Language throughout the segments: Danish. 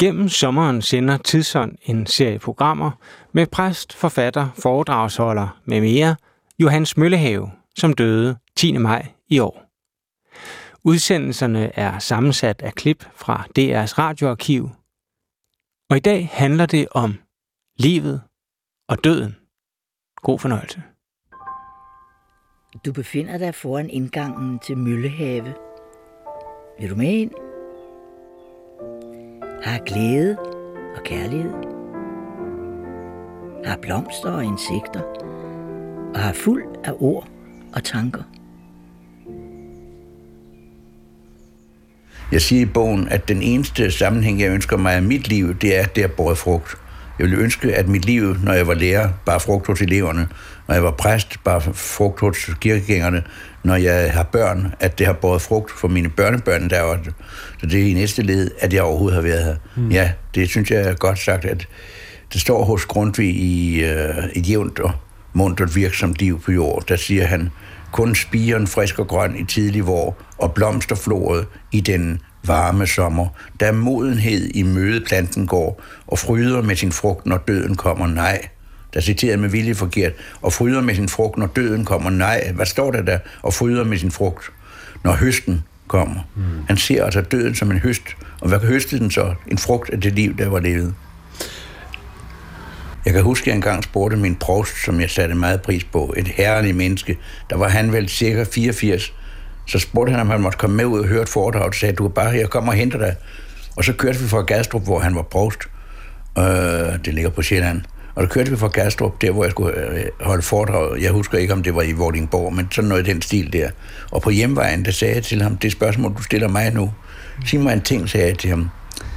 Gennem sommeren sender Tidsånd en serie programmer med præst, forfatter, foredragsholder med mere Johannes Møllehave, som døde 10. maj i år. Udsendelserne er sammensat af klip fra DR's radioarkiv, og i dag handler det om livet og døden. God fornøjelse. Du befinder dig foran indgangen til Møllehave. Vil du med ind? Har glæde og kærlighed. Har blomster og insekter. Og har fuld af ord og tanker. Jeg siger i bogen, at den eneste sammenhæng, jeg ønsker mig af mit liv, det er, at det er båret frugt. Jeg ville ønske, at mit liv, når jeg var lærer, bare frugt hos eleverne. Når jeg var præst, bare frugt hos kirkegængerne. Når jeg har børn, at det har båret frugt for mine børnebørn der var Så det er i næste led, at jeg overhovedet har været her. Mm. Ja, det synes jeg er godt sagt, at det står hos Grundtvig i uh, et jævnt og muntert virksomt liv på jord. Der siger han, kun spiren frisk og grøn i tidlig vår, og blomsterfloret i den varme sommer, da modenhed i mødeplanten går, og fryder med sin frugt, når døden kommer, nej. Der citerer med vilje forkert, og fryder med sin frugt, når døden kommer, nej. Hvad står der der? Og fryder med sin frugt, når høsten kommer. Mm. Han ser altså døden som en høst, og hvad høstede den så? En frugt af det liv, der var levet. Jeg kan huske, at jeg engang spurgte min provst, som jeg satte meget pris på, et herligt menneske. Der var han vel cirka 84. Så spurgte han, om han måtte komme med ud og høre et foredrag, og sagde, du er bare her, kom og henter dig. Og så kørte vi fra Gastrup, hvor han var provst. Øh, det ligger på Sjælland. Og så kørte vi fra Gastrup, der hvor jeg skulle øh, holde foredrag. Jeg husker ikke, om det var i Vordingborg, men sådan noget i den stil der. Og på hjemvejen, der sagde jeg til ham, det spørgsmål, du stiller mig nu. Sig mig en ting, sagde jeg til ham.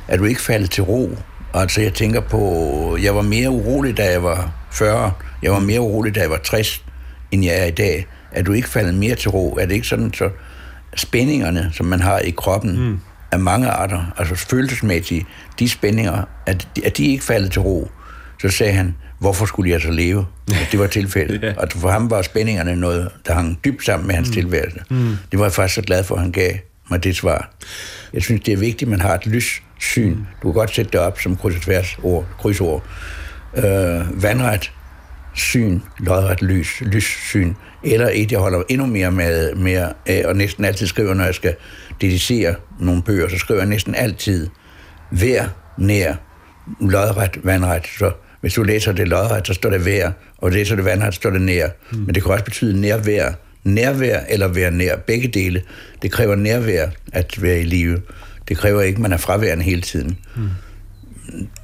Er du ikke faldet til ro? Altså, jeg tænker på, jeg var mere urolig, da jeg var 40. Jeg var mere urolig, da jeg var 60, end jeg er i dag. Er du ikke faldet mere til ro? Er det ikke sådan, så spændingerne, som man har i kroppen, mm. af mange arter, altså følelsesmæssige, de spændinger, at, at de ikke faldet til ro? Så sagde han, hvorfor skulle jeg så leve? At det var tilfældet. ja. Og for ham var spændingerne noget, der hang dybt sammen med hans mm. tilværelse. Mm. Det var jeg faktisk så glad for, at han gav mig det svar. Jeg synes, det er vigtigt, at man har et lyssyn. Du kan godt sætte det op som kryds og tværs ord, krydsord. Øh, vandret syn, lodret lys, lyssyn, eller et, jeg holder endnu mere med, mere af, og næsten altid skriver, når jeg skal dedicere nogle bøger, så skriver jeg næsten altid vær, nær, lodret, vandret. Så hvis du læser det lodret, så står det vær, og læser det vandret, så står det nær. Mm. Men det kan også betyde nærvær, nærvær eller være nær. Begge dele. Det kræver nærvær at være i live. Det kræver ikke, at man er fraværende hele tiden. Mm.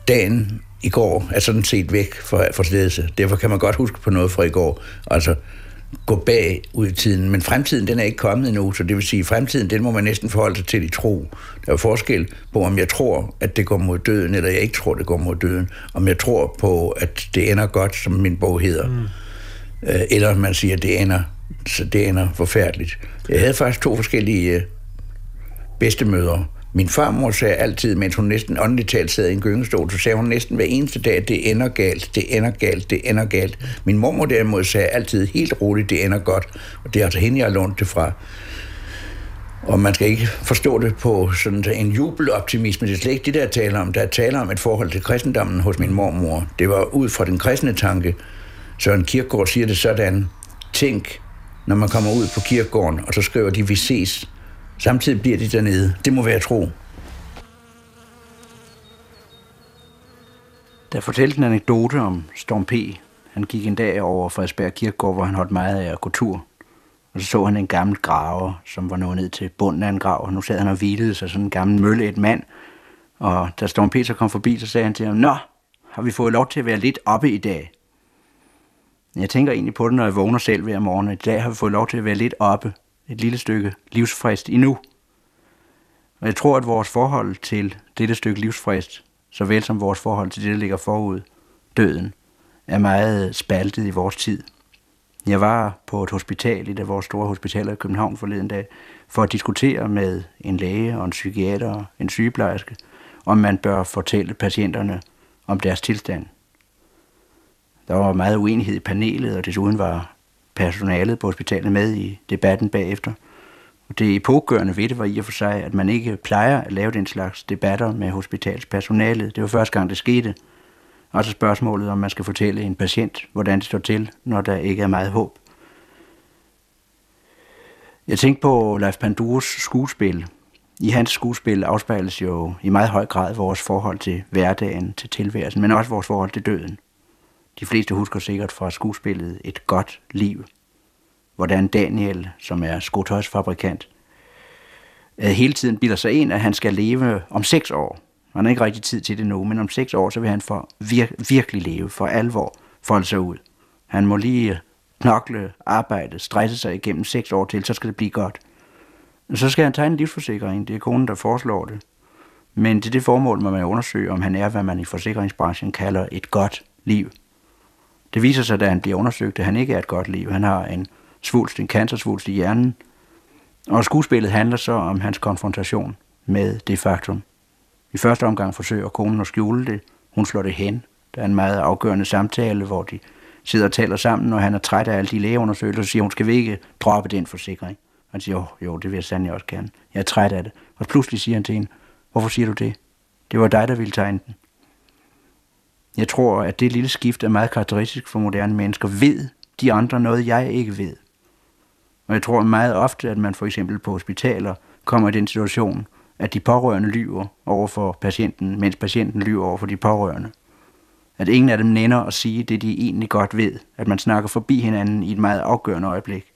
Dagen i går er sådan set væk fra, fra stedet. Derfor kan man godt huske på noget fra i går. Altså, gå bag ud i tiden. Men fremtiden, den er ikke kommet endnu, så det vil sige, fremtiden, den må man næsten forholde sig til i tro. Der er forskel på, om jeg tror, at det går mod døden, eller jeg ikke tror, det går mod døden. Om jeg tror på, at det ender godt, som min bog hedder. Mm. Øh, eller man siger, at det ender, så det ender forfærdeligt. Jeg havde faktisk to forskellige øh, bedstemødre. Min farmor sagde altid, mens hun næsten åndeligt talt sad i en gyngestol, så sagde hun næsten hver eneste dag, det ender galt, det ender galt, det ender galt. Min mormor derimod sagde altid helt roligt, det ender godt. Og det er altså hende, jeg har lånt det fra. Og man skal ikke forstå det på sådan en jubeloptimisme. Det er slet ikke det, der taler om. Der er taler om et forhold til kristendommen hos min mormor. Det var ud fra den kristne tanke. Søren Kierkegaard siger det sådan. Tænk, når man kommer ud på kirkegården, og så skriver de, vi ses Samtidig bliver de dernede. Det må være tro. Der fortalte en anekdote om Storm P. Han gik en dag over Frederiksberg Kirkegård, hvor han holdt meget af at gå tur. Og så så han en gammel graver, som var nået ned til bunden af en grav. Og nu sad han og hvilede sig sådan en gammel mølle et mand. Og da Storm Peter kom forbi, så sagde han til ham, Nå, har vi fået lov til at være lidt oppe i dag? Jeg tænker egentlig på det, når jeg vågner selv hver morgen. I dag har vi fået lov til at være lidt oppe et lille stykke livsfrist endnu. Og jeg tror, at vores forhold til dette stykke livsfrist, såvel som vores forhold til det, der ligger forud, døden, er meget spaltet i vores tid. Jeg var på et hospital, et af vores store hospitaler i København forleden dag, for at diskutere med en læge og en psykiater og en sygeplejerske, om man bør fortælle patienterne om deres tilstand. Der var meget uenighed i panelet, og desuden var personalet på hospitalet med i debatten bagefter. Og det epokegørende ved det var i og for sig, at man ikke plejer at lave den slags debatter med hospitalspersonalet. Det var første gang, det skete. Og så spørgsmålet, om man skal fortælle en patient, hvordan det står til, når der ikke er meget håb. Jeg tænkte på Leif Pandures skuespil. I hans skuespil afspejles jo i meget høj grad vores forhold til hverdagen, til tilværelsen, men også vores forhold til døden. De fleste husker sikkert fra skuespillet Et godt liv, hvordan Daniel, som er skotøjsfabrikant, øh, hele tiden bilder sig ind, at han skal leve om seks år. Han har ikke rigtig tid til det nu, men om seks år, så vil han for vir- virkelig leve, for alvor folde sig ud. Han må lige knokle, arbejde, stresse sig igennem seks år til, så skal det blive godt. Så skal han tegne en livsforsikring. Det er konen, der foreslår det. Men til det formål må man undersøge, om han er, hvad man i forsikringsbranchen kalder et godt liv. Det viser sig, da han bliver undersøgt, at han ikke er et godt liv. Han har en svulst, en cancersvulst i hjernen. Og skuespillet handler så om hans konfrontation med det faktum. I første omgang forsøger konen at skjule det. Hun slår det hen. Der er en meget afgørende samtale, hvor de sidder og taler sammen, og han er træt af alle de lægeundersøgelser, og siger, hun skal vi ikke droppe den forsikring. Og han siger, jo, jo, det vil jeg sandelig også gerne. Jeg er træt af det. Og pludselig siger han til hende, hvorfor siger du det? Det var dig, der ville tegne den. Jeg tror, at det lille skift er meget karakteristisk for moderne mennesker. Ved de andre noget, jeg ikke ved? Og jeg tror meget ofte, at man for eksempel på hospitaler kommer i den situation, at de pårørende lyver over for patienten, mens patienten lyver over for de pårørende. At ingen af dem nænder at sige det, de egentlig godt ved. At man snakker forbi hinanden i et meget afgørende øjeblik.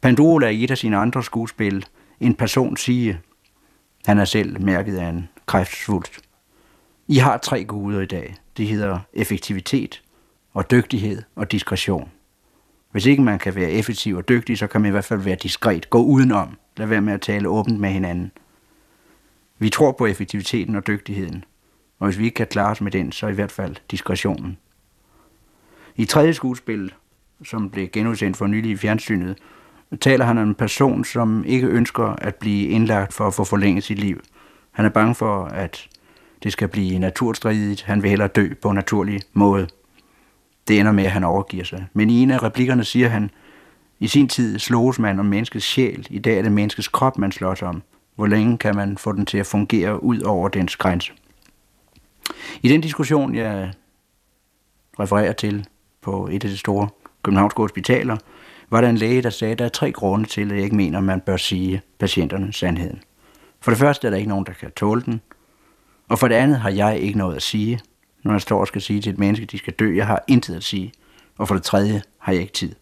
Pandora er i et af sine andre skuespil en person sige, han er selv mærket af en kræftsvulst. I har tre guder i dag. Det hedder effektivitet og dygtighed og diskretion. Hvis ikke man kan være effektiv og dygtig, så kan man i hvert fald være diskret. Gå udenom. Lad være med at tale åbent med hinanden. Vi tror på effektiviteten og dygtigheden. Og hvis vi ikke kan klare os med den, så i hvert fald diskretionen. I tredje skuespil, som blev genudsendt for nylig i fjernsynet, taler han om en person, som ikke ønsker at blive indlagt for at få forlænget sit liv. Han er bange for, at det skal blive naturstridigt. Han vil hellere dø på en naturlig måde. Det ender med, at han overgiver sig. Men i en af replikkerne siger han, i sin tid sloges man om menneskets sjæl. I dag er det menneskets krop, man slås om. Hvor længe kan man få den til at fungere ud over dens grænse? I den diskussion, jeg refererer til på et af de store københavnske hospitaler, var der en læge, der sagde, at der er tre grunde til, at jeg ikke mener, at man bør sige patienterne sandheden. For det første er der ikke nogen, der kan tåle den. Og for det andet har jeg ikke noget at sige, når jeg står og skal sige til et menneske, at de skal dø. Jeg har intet at sige. Og for det tredje har jeg ikke tid.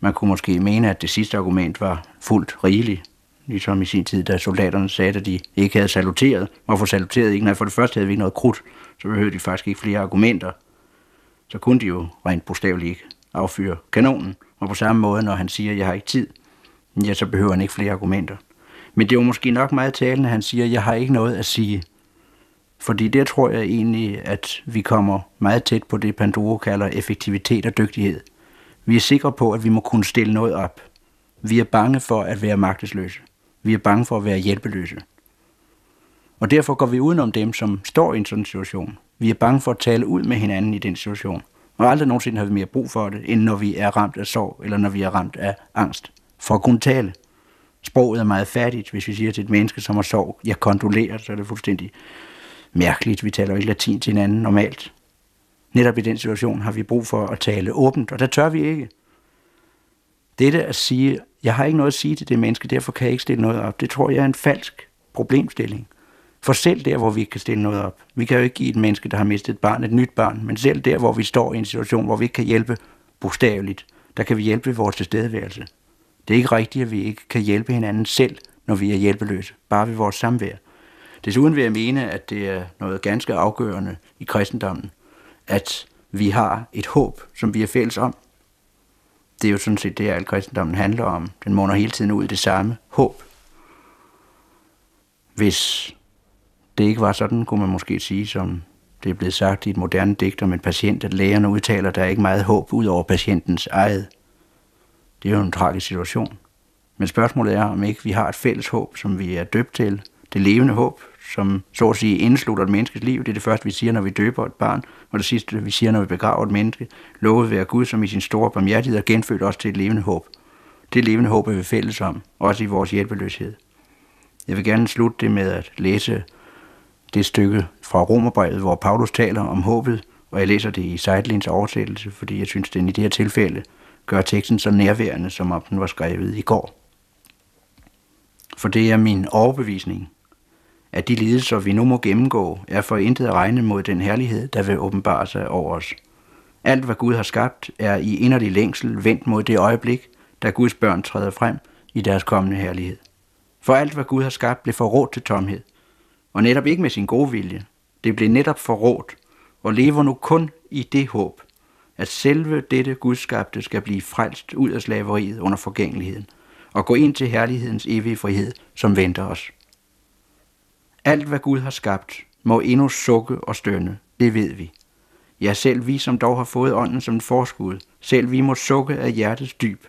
Man kunne måske mene, at det sidste argument var fuldt rigeligt, ligesom i sin tid, da soldaterne sagde, at de ikke havde saluteret. Hvorfor saluterede ikke? Nej, for det første havde vi ikke noget krudt, så behøvede de faktisk ikke flere argumenter. Så kunne de jo rent bogstaveligt ikke affyre kanonen. Og på samme måde, når han siger, at jeg har ikke tid, ja, så behøver han ikke flere argumenter. Men det er jo måske nok meget talende, at han siger, jeg har ikke noget at sige. Fordi der tror jeg egentlig, at vi kommer meget tæt på det, Pandoro kalder effektivitet og dygtighed. Vi er sikre på, at vi må kunne stille noget op. Vi er bange for at være magtesløse. Vi er bange for at være hjælpeløse. Og derfor går vi udenom dem, som står i en sådan situation. Vi er bange for at tale ud med hinanden i den situation. Og aldrig nogensinde har vi mere brug for det, end når vi er ramt af sorg, eller når vi er ramt af angst. For at kunne tale. Sproget er meget fattigt, hvis vi siger til et menneske, som har sorg, jeg kondolerer, så er det fuldstændig mærkeligt. Vi taler jo ikke latin til hinanden normalt. Netop i den situation har vi brug for at tale åbent, og der tør vi ikke. Dette at sige, jeg har ikke noget at sige til det menneske, derfor kan jeg ikke stille noget op, det tror jeg er en falsk problemstilling. For selv der, hvor vi ikke kan stille noget op, vi kan jo ikke give et menneske, der har mistet et barn, et nyt barn, men selv der, hvor vi står i en situation, hvor vi ikke kan hjælpe bogstaveligt, der kan vi hjælpe vores tilstedeværelse. Det er ikke rigtigt, at vi ikke kan hjælpe hinanden selv, når vi er hjælpeløse, bare ved vores samvær. Desuden vil jeg mene, at det er noget ganske afgørende i kristendommen, at vi har et håb, som vi er fælles om. Det er jo sådan set det, al kristendommen handler om. Den måner hele tiden ud i det samme håb. Hvis det ikke var sådan, kunne man måske sige, som det er blevet sagt i et moderne digt om en patient, at lægerne udtaler, at der er ikke meget håb ud over patientens eget. Det er jo en tragisk situation. Men spørgsmålet er, om ikke vi har et fælles håb, som vi er døbt til. Det levende håb, som så at sige indslutter et menneskes liv. Det er det første, vi siger, når vi døber et barn, og det sidste, vi siger, når vi begraver et menneske. Lovet være Gud, som i sin store barmhjertighed har genfødt os til et levende håb. Det levende håb er vi fælles om, også i vores hjælpeløshed. Jeg vil gerne slutte det med at læse det stykke fra Romerbrevet, hvor Paulus taler om håbet, og jeg læser det i Seidlins oversættelse, fordi jeg synes, den i det her tilfælde gør teksten så nærværende, som om den var skrevet i går. For det er min overbevisning, at de lidelser, vi nu må gennemgå, er for intet at regne mod den herlighed, der vil åbenbare sig over os. Alt, hvad Gud har skabt, er i inderlig længsel vendt mod det øjeblik, da Guds børn træder frem i deres kommende herlighed. For alt, hvad Gud har skabt, blev forrådt til tomhed. Og netop ikke med sin gode vilje. Det blev netop forrådt, og lever nu kun i det håb, at selve dette gudskabte skal blive frelst ud af slaveriet under forgængeligheden, og gå ind til herlighedens evige frihed, som venter os. Alt, hvad Gud har skabt, må endnu sukke og stønne, det ved vi. Ja, selv vi, som dog har fået ånden som en forskud, selv vi må sukke af hjertets dyb,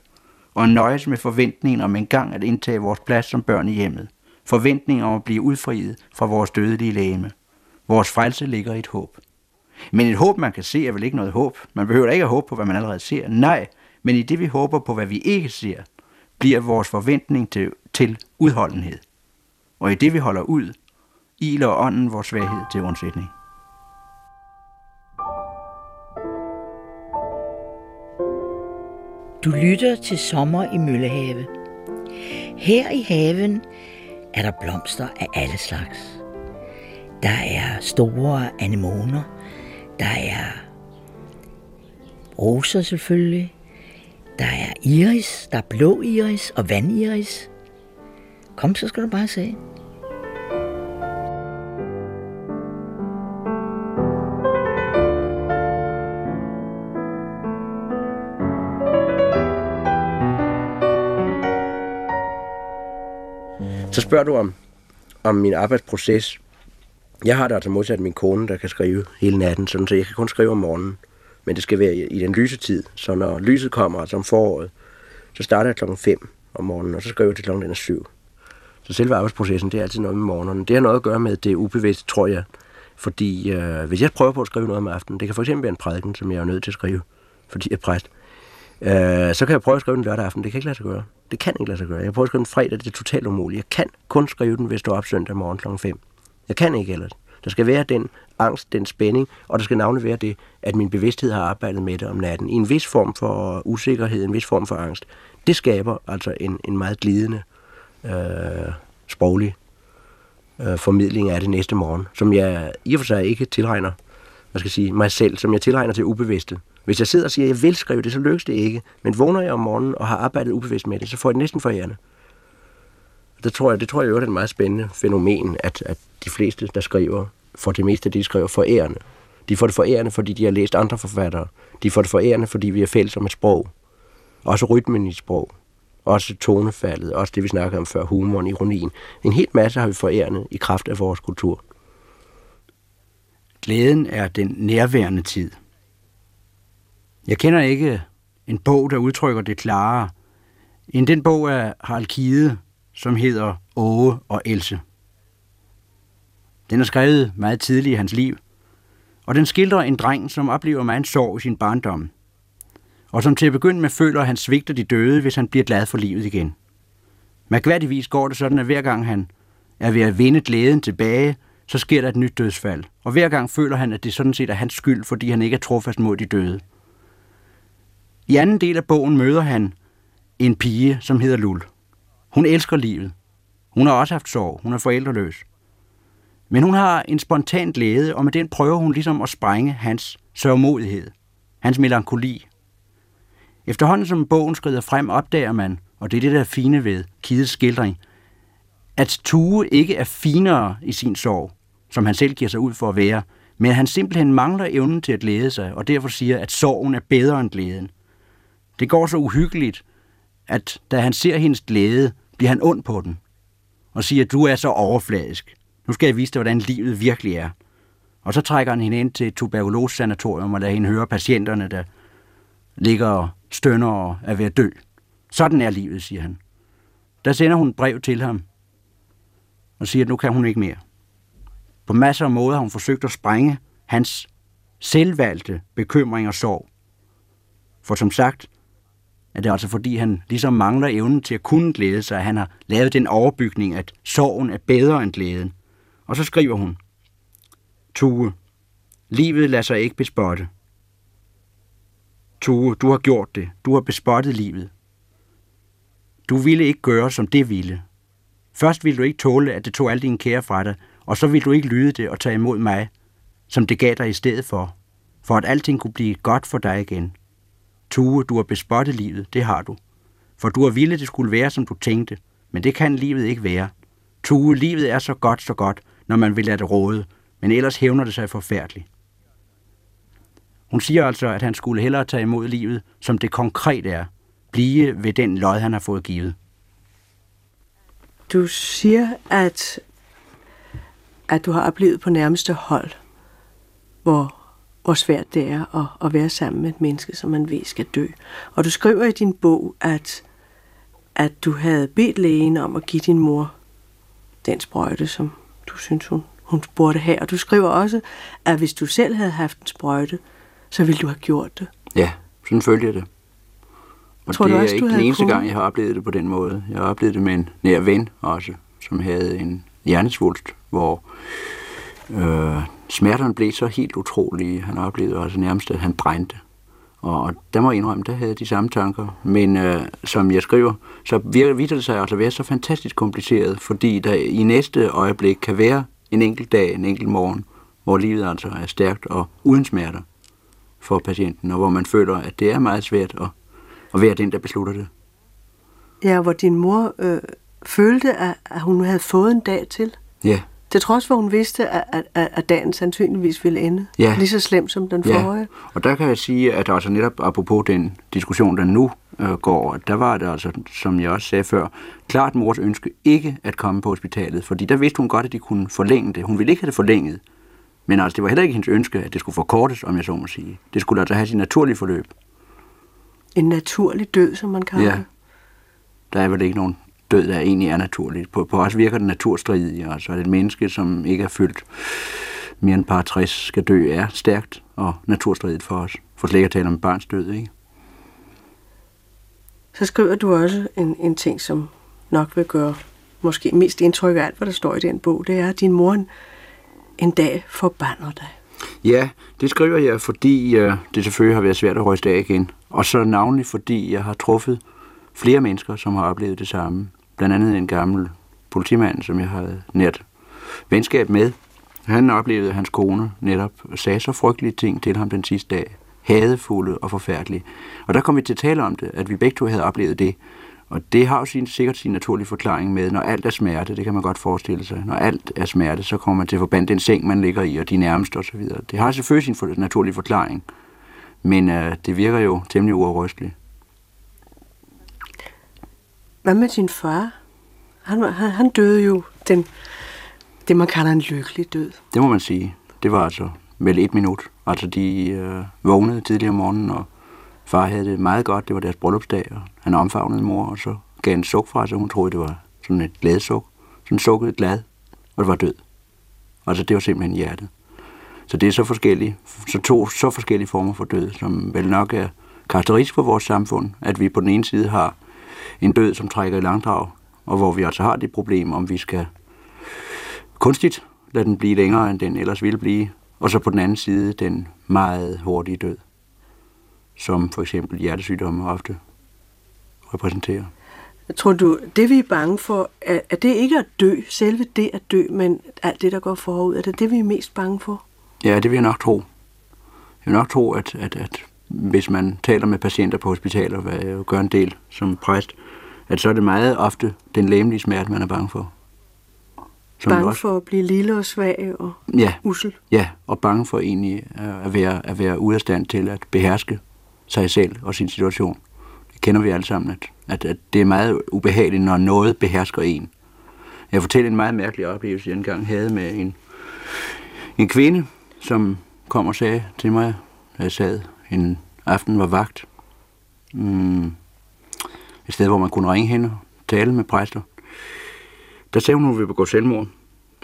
og nøjes med forventningen om en gang at indtage vores plads som børn i hjemmet. Forventningen om at blive udfriet fra vores dødelige lægeme. Vores frelse ligger i et håb. Men et håb, man kan se, er vel ikke noget håb. Man behøver ikke at håbe på, hvad man allerede ser. Nej, men i det, vi håber på, hvad vi ikke ser, bliver vores forventning til, til udholdenhed. Og i det, vi holder ud, iler ånden vores svaghed til undsætning. Du lytter til Sommer i Møllehave. Her i haven er der blomster af alle slags. Der er store anemoner, der er roser selvfølgelig, der er iris, der er blå iris og vandiris. Kom, så skal du bare se. Så spørger du om, om min arbejdsproces. Jeg har da altså modsat min kone, der kan skrive hele natten, sådan, så jeg kan kun skrive om morgenen. Men det skal være i, i den lyse tid. Så når lyset kommer, altså om foråret, så starter jeg klokken 5 om morgenen, og så skriver jeg til klokken 7. Så selve arbejdsprocessen, det er altid noget med morgenen. Det har noget at gøre med det ubevidste, tror jeg. Fordi øh, hvis jeg prøver på at skrive noget om aftenen, det kan for eksempel være en prædiken, som jeg er nødt til at skrive, fordi jeg er præst, øh, så kan jeg prøve at skrive den lørdag aften. Det kan ikke lade sig gøre. Det kan ikke lade sig gøre. Jeg prøver at skrive den fredag, det er totalt umuligt. Jeg kan kun skrive den, hvis du er op søndag morgen kl. 5. Jeg kan ikke ellers. Der skal være den angst, den spænding, og der skal navnet være det, at min bevidsthed har arbejdet med det om natten. I en vis form for usikkerhed, en vis form for angst. Det skaber altså en, en meget glidende øh, sproglig øh, formidling af det næste morgen, som jeg i og for sig ikke tilregner hvad skal jeg sige, mig selv, som jeg tilregner til ubevidste. Hvis jeg sidder og siger, at jeg vil skrive det, så lykkes det ikke. Men vågner jeg om morgenen og har arbejdet ubevidst med det, så får jeg det næsten forærende. Det tror jeg, det tror jeg er et meget spændende fænomen, at, at de fleste, der skriver, får det meste, de skriver forærende. De får det forærende, fordi de har læst andre forfattere. De får det forærende, fordi vi er fælles om et sprog. Også rytmen i et sprog. Også tonefaldet. Også det, vi snakkede om før, humoren, ironien. En helt masse har vi forærende i kraft af vores kultur. Glæden er den nærværende tid. Jeg kender ikke en bog, der udtrykker det klarere, end den bog af Harald Kide, som hedder Åge og Else. Den er skrevet meget tidligt i hans liv, og den skildrer en dreng, som oplever meget sorg i sin barndom, og som til at begynde med føler, at han svigter de døde, hvis han bliver glad for livet igen. Mærkværdigvis går det sådan, at hver gang han er ved at vinde glæden tilbage, så sker der et nyt dødsfald. Og hver gang føler han, at det sådan set er hans skyld, fordi han ikke er trofast mod de døde. I anden del af bogen møder han en pige, som hedder Lul. Hun elsker livet. Hun har også haft sorg. Hun er forældreløs. Men hun har en spontan glæde, og med den prøver hun ligesom at sprænge hans sørgmodighed, hans melankoli. Efterhånden som bogen skrider frem, opdager man, og det er det, der fine ved Kides skildring, at Tue ikke er finere i sin sorg, som han selv giver sig ud for at være, men han simpelthen mangler evnen til at glæde sig, og derfor siger, at sorgen er bedre end glæden. Det går så uhyggeligt, at da han ser hendes glæde, bliver han ond på den, og siger, du er så overfladisk. Nu skal jeg vise dig, hvordan livet virkelig er. Og så trækker han hende ind til et tuberkulose-sanatorium og lader hende høre patienterne, der ligger og stønner og er ved at dø. Sådan er livet, siger han. Der sender hun et brev til ham og siger, at nu kan hun ikke mere. På masser af måder har hun forsøgt at sprænge hans selvvalgte bekymring og sorg. For som sagt, at det er altså fordi, han ligesom mangler evnen til at kunne glæde sig, at han har lavet den overbygning, at sorgen er bedre end glæden. Og så skriver hun, Tue, livet lader sig ikke bespotte. Tue, du har gjort det. Du har bespottet livet. Du ville ikke gøre, som det ville. Først ville du ikke tåle, at det tog alle dine kære fra dig, og så ville du ikke lyde det og tage imod mig, som det gav dig i stedet for, for at alting kunne blive godt for dig igen. Tue, du har bespottet livet, det har du. For du har ville, det skulle være, som du tænkte, men det kan livet ikke være. Tue, livet er så godt, så godt, når man vil lade det råde, men ellers hævner det sig forfærdeligt. Hun siger altså, at han skulle hellere tage imod livet, som det konkret er, blive ved den lod, han har fået givet. Du siger, at, at du har oplevet på nærmeste hold, hvor, hvor svært det er at, at være sammen med et menneske, som man ved skal dø. Og du skriver i din bog, at, at du havde bedt lægen om at give din mor den sprøjte, som du synes, hun, hun burde have. Og du skriver også, at hvis du selv havde haft en sprøjte, så ville du have gjort det. Ja, sådan følte jeg det. Og Tror det du er også, du ikke den eneste kunnet? gang, jeg har oplevet det på den måde. Jeg har oplevet det med en nær ven også, som havde en hjernesvulst, hvor øh, smerterne blev så helt utrolige. Han oplevede også nærmest, at han brændte. Og, og der må jeg indrømme, der havde jeg de samme tanker. Men øh, som jeg skriver, så virker, viser det sig altså at være så fantastisk kompliceret, fordi der i næste øjeblik kan være en enkelt dag, en enkelt morgen, hvor livet altså er stærkt og uden smerter for patienten, og hvor man føler, at det er meget svært at, at være den, der beslutter det. Ja, hvor din mor øh, følte, at, at hun havde fået en dag til. Ja, Til trods for, hun vidste, at, at, at, at dagen sandsynligvis ville ende. Ja. Lige så slemt som den Ja, forrige. og der kan jeg sige, at altså netop apropos den diskussion, der nu øh, går, der var det altså, som jeg også sagde før, klart mors ønske ikke at komme på hospitalet, fordi der vidste hun godt, at de kunne forlænge det. Hun ville ikke have det forlænget, men altså det var heller ikke hendes ønske, at det skulle forkortes, om jeg så må sige. Det skulle altså have sit naturlige forløb. En naturlig død, som man kalder Ja. det. Der er vel ikke nogen død, der egentlig er naturligt. På, på os virker det naturstridigt, altså et menneske, som ikke er fyldt mere end par 60, skal dø, er stærkt og naturstridigt for os. For slet ikke at tale om barns død, ikke? Så skriver du også en, en ting, som nok vil gøre måske mest indtryk af alt, hvad der står i den bog. Det er, at din mor en, en dag forbander dig. Ja, det skriver jeg, fordi øh, det selvfølgelig har været svært at ryste af igen. Og så navnlig fordi jeg har truffet flere mennesker, som har oplevet det samme. Blandt andet en gammel politimand, som jeg havde nært venskab med. Han oplevede, at hans kone netop sagde så frygtelige ting til ham den sidste dag. Hadefulde og forfærdelige. Og der kom vi til at tale om det, at vi begge to havde oplevet det. Og det har jo sin, sikkert sin naturlige forklaring med, når alt er smerte, det kan man godt forestille sig. Når alt er smerte, så kommer man til at forbande den seng, man ligger i, og de nærmeste osv. Det har selvfølgelig sin naturlige forklaring. Men øh, det virker jo temmelig uafrysteligt. Hvad med din far? Han, han, han døde jo den, det, man kalder en lykkelig død. Det må man sige. Det var altså vel et minut. Altså de øh, vågnede tidligere om morgenen, og far havde det meget godt. Det var deres bryllupsdag, og han omfavnede mor, og så gav en suk fra sig. Hun troede, det var sådan et glædesuk. Sådan sukkede glad, og det var død. Altså det var simpelthen hjertet. Så det er så forskellige, så to så forskellige former for død, som vel nok er karakteristisk for vores samfund, at vi på den ene side har en død, som trækker i langdrag, og hvor vi altså har det problem, om vi skal kunstigt lade den blive længere, end den ellers ville blive, og så på den anden side den meget hurtige død, som for eksempel hjertesygdomme ofte repræsenterer. Tror du, det vi er bange for, er, er det ikke at dø, selve det at dø, men alt det, der går forud, er det det, vi er mest bange for? Ja, det vil jeg nok tro. Jeg vil nok tro, at, at, at hvis man taler med patienter på hospitaler, hvad jeg jo gør en del som præst, at så er det meget ofte den læmelige smerte, man er bange for. Som Bange også- for at blive lille og svag og Ja, usel. ja, og bange for egentlig at være, at være ude af stand til at beherske sig selv og sin situation. Det kender vi alle sammen, at, at, at det er meget ubehageligt, når noget behersker en. Jeg fortæller en meget mærkelig oplevelse, jeg engang havde med en, en kvinde, som kom og sagde til mig, da jeg sad en aften var vagt, mm, et sted, hvor man kunne ringe hende og tale med præster. Der sagde hun, at hun ville begå selvmord,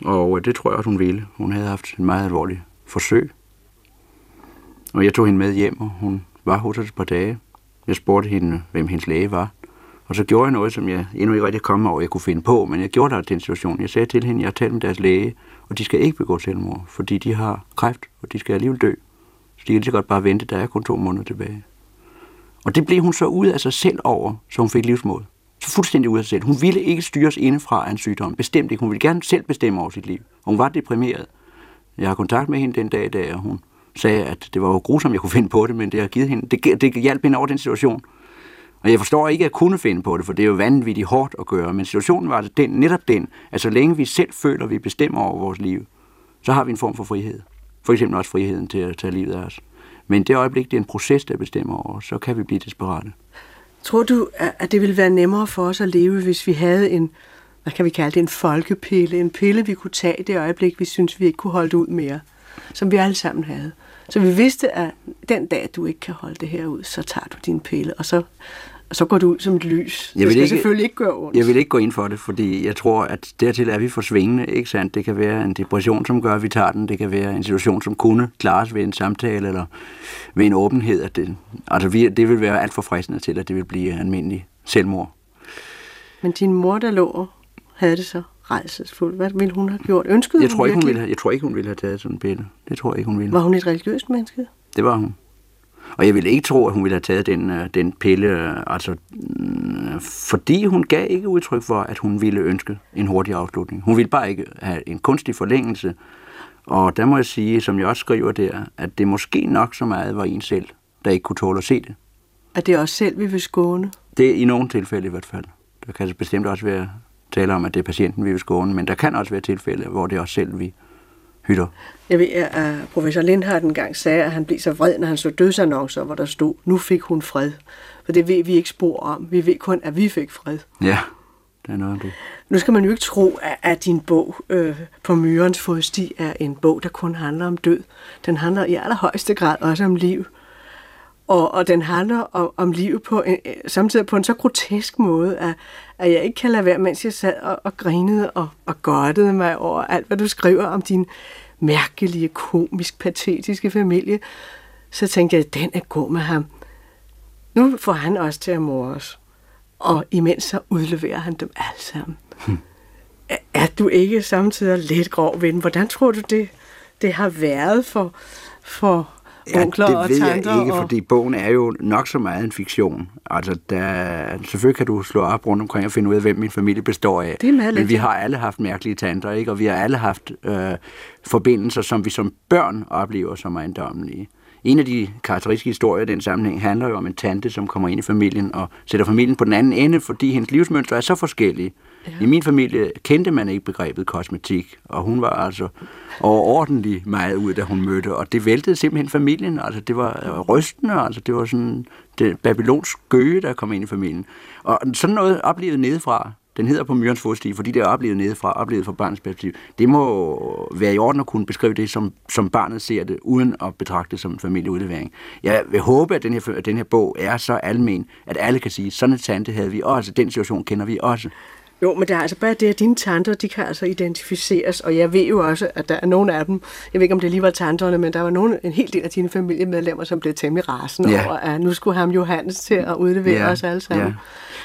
og øh, det tror jeg også, hun ville. Hun havde haft en meget alvorlig forsøg. Og jeg tog hende med hjem, og hun var hos os et par dage. Jeg spurgte hende, hvem hendes læge var. Og så gjorde jeg noget, som jeg endnu ikke rigtig kom over, jeg kunne finde på, men jeg gjorde der den situation. Jeg sagde til hende, jeg har talt med deres læge, og de skal ikke begå selvmord, fordi de har kræft, og de skal alligevel dø. De kan lige så godt bare vente, der er kun to måneder tilbage. Og det blev hun så ud af sig selv over, så hun fik livsmål. Så fuldstændig ud af sig selv. Hun ville ikke styres indefra af en sygdom. Bestemt ikke. Hun ville gerne selv bestemme over sit liv. Og hun var deprimeret. Jeg har kontakt med hende den dag, da hun sagde, at det var jo grusomt, jeg kunne finde på det, men det har givet hende, det, det hjalp hende over den situation. Og jeg forstår ikke at kunne finde på det, for det er jo vanvittigt hårdt at gøre, men situationen var altså den, netop den, at så længe vi selv føler, at vi bestemmer over vores liv, så har vi en form for frihed. For eksempel også friheden til at tage livet af os. Men det øjeblik, det er en proces, der bestemmer over så kan vi blive desperate. Tror du, at det ville være nemmere for os at leve, hvis vi havde en, hvad kan vi kalde det, en folkepille, en pille, vi kunne tage i det øjeblik, vi synes, vi ikke kunne holde det ud mere, som vi alle sammen havde. Så vi vidste, at den dag, du ikke kan holde det her ud, så tager du din pille, og så, så går du ud som et lys. Jeg vil det skal ikke, selvfølgelig ikke gøre ondt. Jeg vil ikke gå ind for det, fordi jeg tror, at dertil er vi for svingende, ikke sandt? Det kan være en depression, som gør, at vi tager den. Det kan være en situation, som kunne klares ved en samtale eller ved en åbenhed. At det, altså, vi, det vil være alt for fristende til, at det vil blive almindelig selvmord. Men din mor, der lå, havde det så rejsesfuldt. Hvad ville hun have gjort? Ønskede jeg tror, hun ikke, hun ville have, jeg tror ikke, hun ville have taget sådan en pille. Det tror jeg ikke, hun ville. Var hun et religiøst menneske? Det var hun. Og jeg ville ikke tro, at hun ville have taget den, øh, den pille, øh, altså, mm, fordi hun gav ikke udtryk for, at hun ville ønske en hurtig afslutning. Hun ville bare ikke have en kunstig forlængelse. Og der må jeg sige, som jeg også skriver der, at det måske nok så meget var en selv, der ikke kunne tåle at se det. At det os selv, vi vil skåne? Det er i nogle tilfælde i hvert fald. Der kan bestemt også være tale om, at det er patienten, vi vil skåne, men der kan også være tilfælde, hvor det er os selv, vi hytter. Jeg ved, at professor Lindhardt engang sagde, at han blev så vred, når han så dødsannoncer, hvor der stod, nu fik hun fred. For det ved vi ikke spor om. Vi ved kun, at vi fik fred. Ja, det er noget det. Nu skal man jo ikke tro, at, at din bog øh, på Myrens fodsti er en bog, der kun handler om død. Den handler i allerhøjeste grad også om liv. Og, og den handler om, om liv på en, samtidig på en så grotesk måde, at, at jeg ikke kan lade være, mens jeg sad og, og grinede og, og godtede mig over alt, hvad du skriver om din mærkelige, komisk, patetiske familie. Så tænkte jeg, at den er god med ham. Nu får han også til at mor os. Og imens så udleverer han dem alle sammen. Hmm. Er, er du ikke samtidig lidt grov ved den? Hvordan tror du, det, det har været for, for Ja, onkler det og ved tanter? jeg ikke, og... fordi bogen er jo nok så meget en fiktion. Altså, der, selvfølgelig kan du slå op rundt omkring og finde ud af, hvem min familie består af. Det er meget Men vi ja. har alle haft mærkelige tanter, ikke? og vi har alle haft øh, forbindelser, som vi som børn oplever som ejendommelige. En af de karakteristiske historier i den sammenhæng handler jo om en tante, som kommer ind i familien og sætter familien på den anden ende, fordi hendes livsmønstre er så forskellige. Ja. I min familie kendte man ikke begrebet kosmetik, og hun var altså overordentlig meget ud, da hun mødte, og det væltede simpelthen familien. Altså, det var øh, rystende, altså, det var sådan det babylonsk gøge, der kom ind i familien. Og sådan noget oplevet nedefra, den hedder på Myrens fodsti, fordi det er oplevet nedefra, oplevet fra barnets perspektiv. Det må være i orden at kunne beskrive det, som, som barnet ser det, uden at betragte det som en familieudlevering. Jeg vil håbe, at den her, at den her bog er så almen, at alle kan sige, sådan en tante havde vi også, altså, den situation kender vi også. Jo, men det er altså bare det, at dine tanter, de kan altså identificeres, og jeg ved jo også, at der er nogle af dem, jeg ved ikke, om det lige var tanterne, men der var nogle, en hel del af dine familiemedlemmer, som blev temmelig rasende Ja. over, at nu skulle ham Johannes til at udlevere Ja, os alle sammen. ja.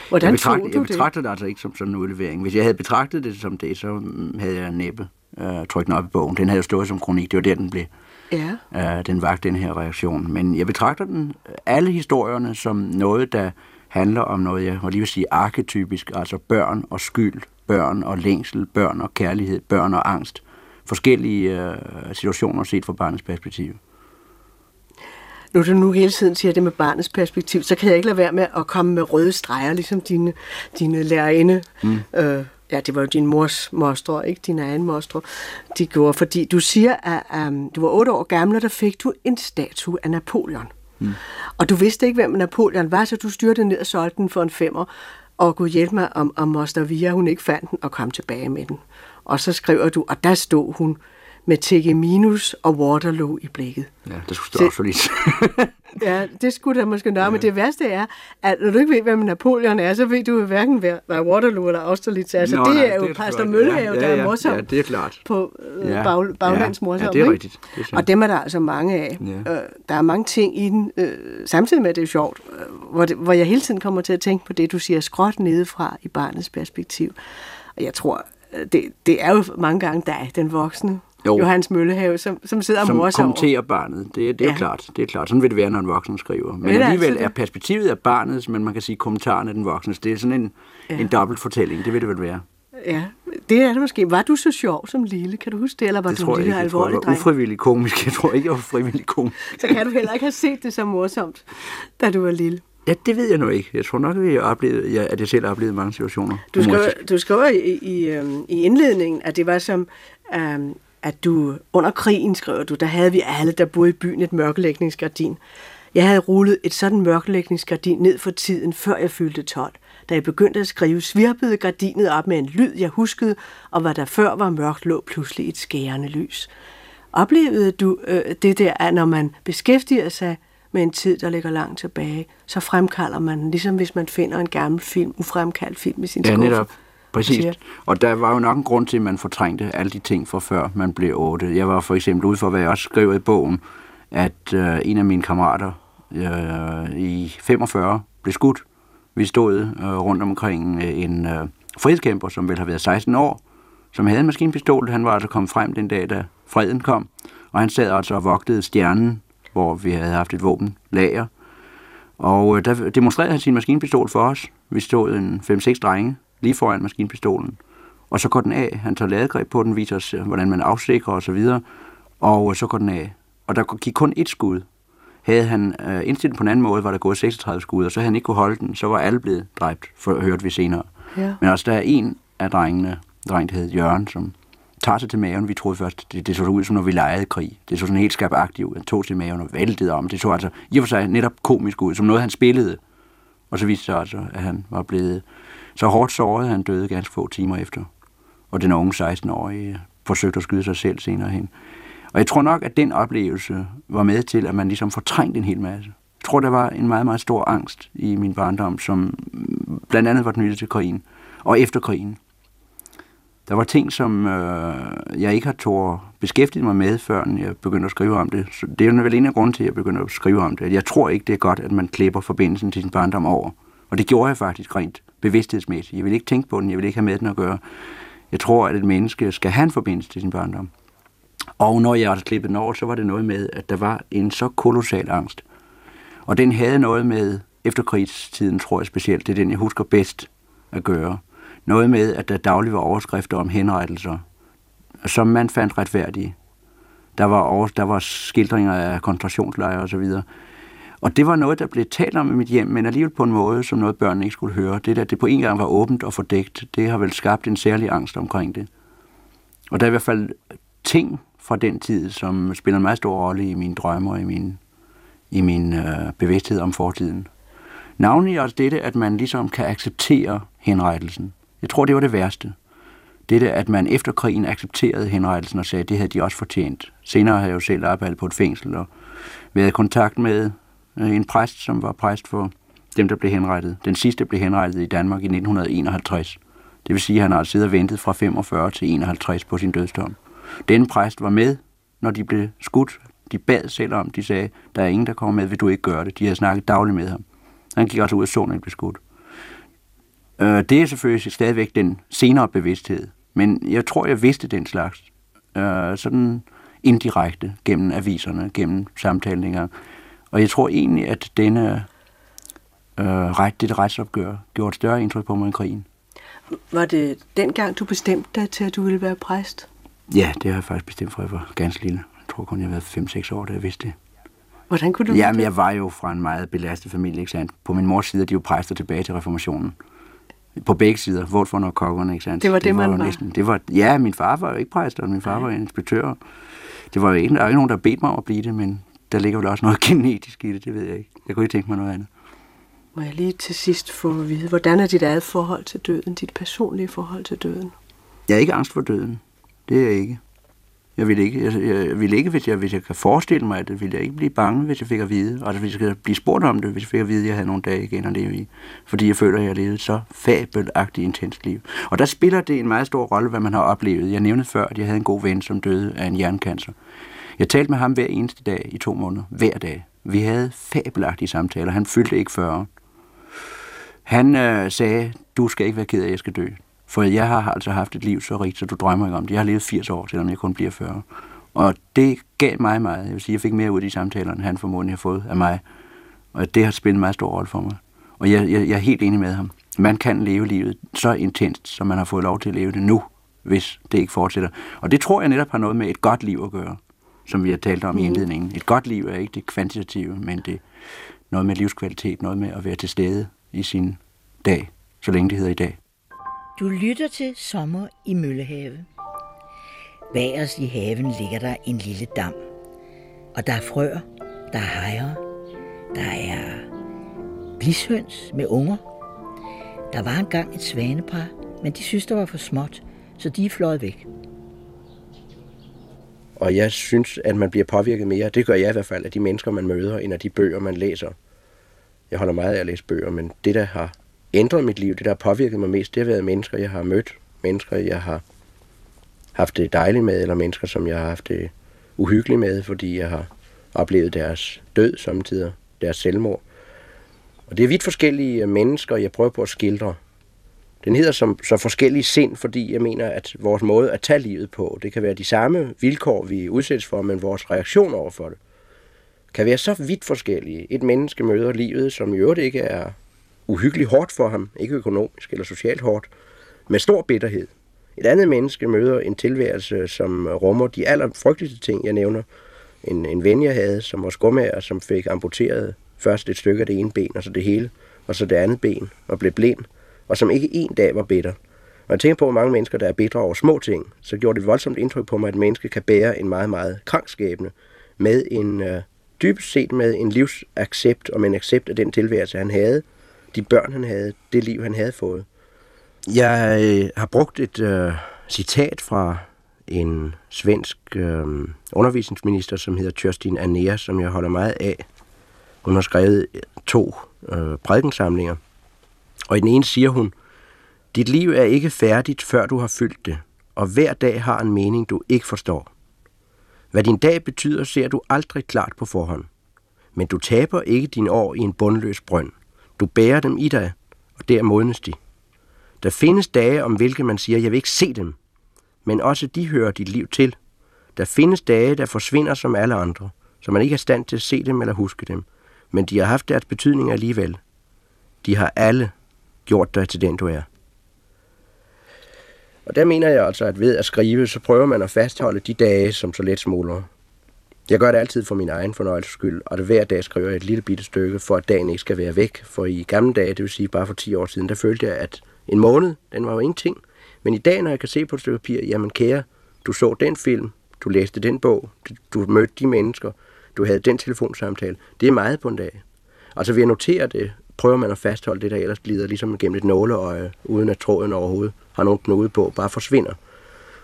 Hvordan jeg betragter, tog du jeg det? betragter det altså ikke som sådan en udlevering. Hvis jeg havde betragtet det som det, så mm, havde jeg næppe øh, trykt den op i bogen. Den havde jo stået som kronik, det var der, den blev. Ja. Øh, den vagt den her reaktion. Men jeg betragter den, alle historierne som noget, der handler om noget, jeg må lige vil sige arketypisk, altså børn og skyld, børn og længsel, børn og kærlighed, børn og angst. Forskellige øh, situationer set fra barnets perspektiv. Nu du nu hele tiden siger det med barnets perspektiv, så kan jeg ikke lade være med at komme med røde streger, ligesom dine, dine lærerinde. Mm. Øh, ja, det var jo din mors mostre, ikke din egen mostre, de gjorde. Fordi du siger, at um, du var otte år gammel, og der fik du en statue af Napoleon. Mm. Og du vidste ikke, hvem Napoleon var, så du styrte ned og solgte den for en femmer. Og kunne hjælpe mig, om, om Moster Via, hun ikke fandt den, og kom tilbage med den. Og så skriver du, og der stod hun med TG Minus og Waterloo i blikket. Ja, det skulle stå også lidt. ja, det skulle der måske nok, ja. men det værste er, at når du ikke ved, hvem Napoleon er, så ved du hverken, hvad Waterloo eller Austerlitz er. Altså, Nå, det nej, er jo Pastor Møllehave, ja, ja, ja, der er morsom ja, det er klart. på øh, ja, bag, baglands morsom. Ja, det er rigtigt. Det er og dem er der altså mange af. Ja. Øh, der er mange ting i den, øh, samtidig med, at det er sjovt, øh, hvor, det, hvor jeg hele tiden kommer til at tænke på det, du siger, skråt nedefra i barnets perspektiv. Og jeg tror, øh, det, det er jo mange gange dig, den voksne, jo. Johannes Møllehave, som, som sidder som og morser kommenterer over. barnet. Det, det er ja. jo klart. Det er klart. Sådan vil det være, når en voksen skriver. Men er alligevel er perspektivet af barnets, men man kan sige kommentaren af den voksne. Det er sådan en, ja. en dobbelt fortælling. Det vil det vel være. Ja, det er det måske. Var du så sjov som lille? Kan du huske det, eller var det du en lille alvorlig dreng? Det tror jeg var ufrivillig komisk. Jeg tror ikke, jeg var frivillig komisk. så kan du heller ikke have set det så morsomt, da du var lille. Ja, det ved jeg nu ikke. Jeg tror nok, at jeg, oplevede, at jeg selv har oplevet mange situationer. Du skriver, du skriver i, i, øhm, i indledningen, at det var som, um, at du under krigen, skriver du, der havde vi alle, der boede i byen, et mørkelægningsgardin. Jeg havde rullet et sådan mørkelægningsgardin ned for tiden, før jeg fyldte 12. Da jeg begyndte at skrive, svirpede gardinet op med en lyd, jeg huskede, og hvad der før var mørkt, lå pludselig et skærende lys. Oplevede du øh, det der, at når man beskæftiger sig med en tid, der ligger langt tilbage, så fremkalder man, ligesom hvis man finder en gammel film, ufremkaldt film i sin ja, skuffe. Netop. Præcis. Og der var jo nok en grund til, at man fortrængte alle de ting fra før man blev otte. Jeg var for eksempel ude for, hvad jeg også skrev i bogen, at øh, en af mine kammerater øh, i 45 blev skudt. Vi stod øh, rundt omkring øh, en øh, frihedskæmper, som vel har været 16 år, som havde en maskinpistol. Han var altså kommet frem den dag, da freden kom. Og han sad altså og vogtede stjernen, hvor vi havde haft et våbenlager. Og øh, der demonstrerede han sin maskinpistol for os. Vi stod en 5-6 drenge lige foran maskinpistolen. Og så går den af. Han tager ladegreb på den, viser os, hvordan man afsikrer osv. Og, og så går den af. Og der gik kun et skud. Havde han øh, indstillet på en anden måde, var der gået 36 skud, og så havde han ikke kunne holde den, så var alle blevet dræbt, for, hørte vi senere. Ja. Men også der er en af drengene, dreng, der hed Jørgen, som tager sig til maven. Vi troede først, det, det så ud som når vi legede krig. Det så sådan helt skabagtigt ud. Han tog til maven og væltede om. Det så altså i og for sig netop komisk ud, som noget han spillede. Og så viste det sig altså, at han var blevet så hårdt såret, han døde ganske få timer efter. Og den unge 16-årige forsøgte at skyde sig selv senere hen. Og jeg tror nok, at den oplevelse var med til, at man ligesom fortrængte en hel masse. Jeg tror, der var en meget, meget stor angst i min barndom, som blandt andet var knyttet til krigen og efter krigen. Der var ting, som øh, jeg ikke har tået beskæftiget mig med, før jeg begyndte at skrive om det. Så det er jo vel en af grunden til, at jeg begyndte at skrive om det. Jeg tror ikke, det er godt, at man klipper forbindelsen til sin barndom over. Og det gjorde jeg faktisk rent bevidsthedsmæssigt. Jeg vil ikke tænke på den, jeg vil ikke have med den at gøre. Jeg tror, at et menneske skal have en forbindelse til sin barndom. Og når jeg også klippede den over, så var det noget med, at der var en så kolossal angst. Og den havde noget med efterkrigstiden, tror jeg specielt. Det er den, jeg husker bedst at gøre. Noget med, at der dagligt var overskrifter om henrettelser, som man fandt retfærdige. Der var, over, der var skildringer af koncentrationslejre osv. Og det var noget, der blev talt om i mit hjem, men alligevel på en måde, som noget børnene ikke skulle høre. Det der, det på en gang var åbent og fordækt, det har vel skabt en særlig angst omkring det. Og der er i hvert fald ting fra den tid, som spiller en meget stor rolle i mine drømme og i min, i min øh, bevidsthed om fortiden. Navnlig også dette, at man ligesom kan acceptere henrettelsen. Jeg tror, det var det værste. Dette, at man efter krigen accepterede henrettelsen og sagde, at det havde de også fortjent. Senere har jeg jo selv arbejdet på et fængsel og været i kontakt med Øh, en præst, som var præst for dem, der blev henrettet. Den sidste blev henrettet i Danmark i 1951. Det vil sige, at han har siddet og ventet fra 45 til 51 på sin dødsdom. Den præst var med, når de blev skudt. De bad selv om, de sagde, der er ingen, der kommer med, vil du ikke gøre det. De havde snakket dagligt med ham. Han gik også ud og så, når han blev skudt. Øh, det er selvfølgelig stadigvæk den senere bevidsthed. Men jeg tror, jeg vidste den slags. Øh, sådan indirekte gennem aviserne, gennem samtalinger. Og jeg tror egentlig, at denne øh, ret, dette retsopgør gjorde et større indtryk på mig end krigen. Var det dengang, du bestemte dig til, at du ville være præst? Ja, det har jeg faktisk bestemt for, at jeg var ganske lille. Jeg tror kun, jeg har været 5-6 år, da jeg vidste det. Hvordan kunne du Jamen, jeg var jo fra en meget belastet familie, ikke sandt? På min mors side, de jo præster tilbage til reformationen. På begge sider, hvor for og kokkerne, ikke sandt? Det var det, det var man var? Næsten, det var, ja, min far var jo ikke præst, og min far var inspektør. Det var jo ikke, der er ikke nogen, der bedte mig om at blive det, men der ligger vel også noget genetisk i det, det ved jeg ikke. Jeg kunne ikke tænke mig noget andet. Må jeg lige til sidst få at vide, hvordan er dit eget forhold til døden, dit personlige forhold til døden? Jeg er ikke angst for døden. Det er jeg ikke. Jeg vil ikke, jeg, jeg vil ikke hvis, jeg, hvis jeg kan forestille mig det, vil jeg ikke blive bange, hvis jeg fik at vide. Altså hvis jeg kan blive spurgt om det, hvis jeg fik at vide, at jeg havde nogle dage igen at leve i. Fordi jeg føler, at jeg levet så fabelagtigt intens liv. Og der spiller det en meget stor rolle, hvad man har oplevet. Jeg nævnte før, at jeg havde en god ven, som døde af en hjernekancer. Jeg talte med ham hver eneste dag i to måneder. Hver dag. Vi havde fabelagtige samtaler. Han fyldte ikke 40 Han øh, sagde, du skal ikke være ked af, at jeg skal dø. For jeg har altså haft et liv så rigt, så du drømmer ikke om det. Jeg har levet 80 år, selvom jeg kun bliver 40. Og det gav mig meget. Jeg vil sige, jeg fik mere ud af de samtaler, end han formodentlig har fået af mig. Og det har spillet en meget stor rolle for mig. Og jeg, jeg, jeg er helt enig med ham. Man kan leve livet så intenst, som man har fået lov til at leve det nu, hvis det ikke fortsætter. Og det tror jeg netop har noget med et godt liv at gøre, som vi har talt om i mm. indledningen. Et godt liv er ikke det kvantitative, men det noget med livskvalitet, noget med at være til stede i sin dag, så længe det hedder i dag. Du lytter til Sommer i Møllehave. Bag os i haven ligger der en lille dam. Og der er frøer, der er hejer, der er blishøns med unger. Der var engang et svanepar, men de synes, det var for småt, så de er fløjet væk. Og jeg synes, at man bliver påvirket mere, det gør jeg i hvert fald, af de mennesker, man møder, end af de bøger, man læser. Jeg holder meget af at læse bøger, men det, der har ændret mit liv, det der har påvirket mig mest, det har været mennesker, jeg har mødt, mennesker, jeg har haft det dejligt med, eller mennesker, som jeg har haft det uhyggeligt med, fordi jeg har oplevet deres død samtidig, deres selvmord. Og det er vidt forskellige mennesker, jeg prøver på at skildre. Den hedder som, så forskellige sind, fordi jeg mener, at vores måde at tage livet på, det kan være de samme vilkår, vi udsættes for, men vores reaktion over for det, kan være så vidt forskellige. Et menneske møder livet, som i øvrigt ikke er uhyggeligt hårdt for ham, ikke økonomisk eller socialt hårdt, med stor bitterhed. Et andet menneske møder en tilværelse, som rummer de allerfrygteligste ting, jeg nævner. En, en ven, jeg havde, som var skummager, som fik amputeret først et stykke af det ene ben, og så det hele, og så det andet ben, og blev blind, og som ikke en dag var bitter. Og jeg tænker på, hvor mange mennesker, der er bitre over små ting, så gjorde det voldsomt indtryk på mig, at menneske kan bære en meget, meget krankskæbne med en, øh, dybest set med en livsaccept og med en accept af den tilværelse, han havde, de børn, han havde, det liv, han havde fået. Jeg øh, har brugt et øh, citat fra en svensk øh, undervisningsminister, som hedder Tjørstin Anea, som jeg holder meget af. Hun har skrevet to øh, prædikensamlinger, og i den ene siger hun, dit liv er ikke færdigt, før du har fyldt det, og hver dag har en mening, du ikke forstår. Hvad din dag betyder, ser du aldrig klart på forhånd. Men du taber ikke dine år i en bundløs brønd. Du bærer dem i dig, og der modnes de. Der findes dage, om hvilke man siger, jeg vil ikke se dem, men også de hører dit liv til. Der findes dage, der forsvinder som alle andre, så man ikke er stand til at se dem eller huske dem, men de har haft deres betydning alligevel. De har alle gjort dig til den, du er. Og der mener jeg altså, at ved at skrive, så prøver man at fastholde de dage, som så let smuldrer. Jeg gør det altid for min egen fornøjelses skyld, og det hver dag skriver jeg et lille bitte stykke, for at dagen ikke skal være væk. For i gamle dage, det vil sige bare for 10 år siden, der følte jeg, at en måned, den var jo ingenting. Men i dag, når jeg kan se på et stykke papir, jamen kære, du så den film, du læste den bog, du mødte de mennesker, du havde den telefonsamtale. Det er meget på en dag. Altså ved at notere det, prøver man at fastholde det, der ellers glider ligesom gennem et nåleøje, uden at tråden overhovedet har nogen knude på, bare forsvinder.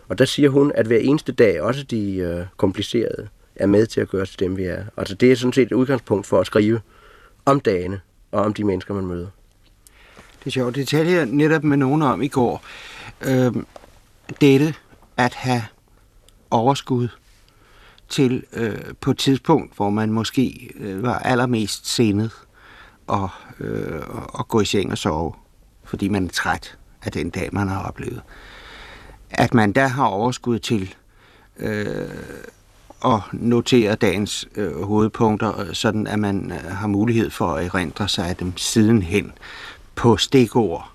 Og der siger hun, at hver eneste dag, også de øh, komplicerede, er med til at gøre til dem, vi er. Altså det er sådan set et udgangspunkt for at skrive om dagene og om de mennesker, man møder. Det er sjovt. Det talte jeg netop med nogen om i går. Øh, dette at have overskud til øh, på et tidspunkt, hvor man måske øh, var allermest senet og, øh, og gå i seng og sove, fordi man er træt af den dag, man har oplevet. At man der har overskud til øh, at notere dagens øh, hovedpunkter, øh, sådan at man øh, har mulighed for at erindre sig af dem sidenhen på stikord.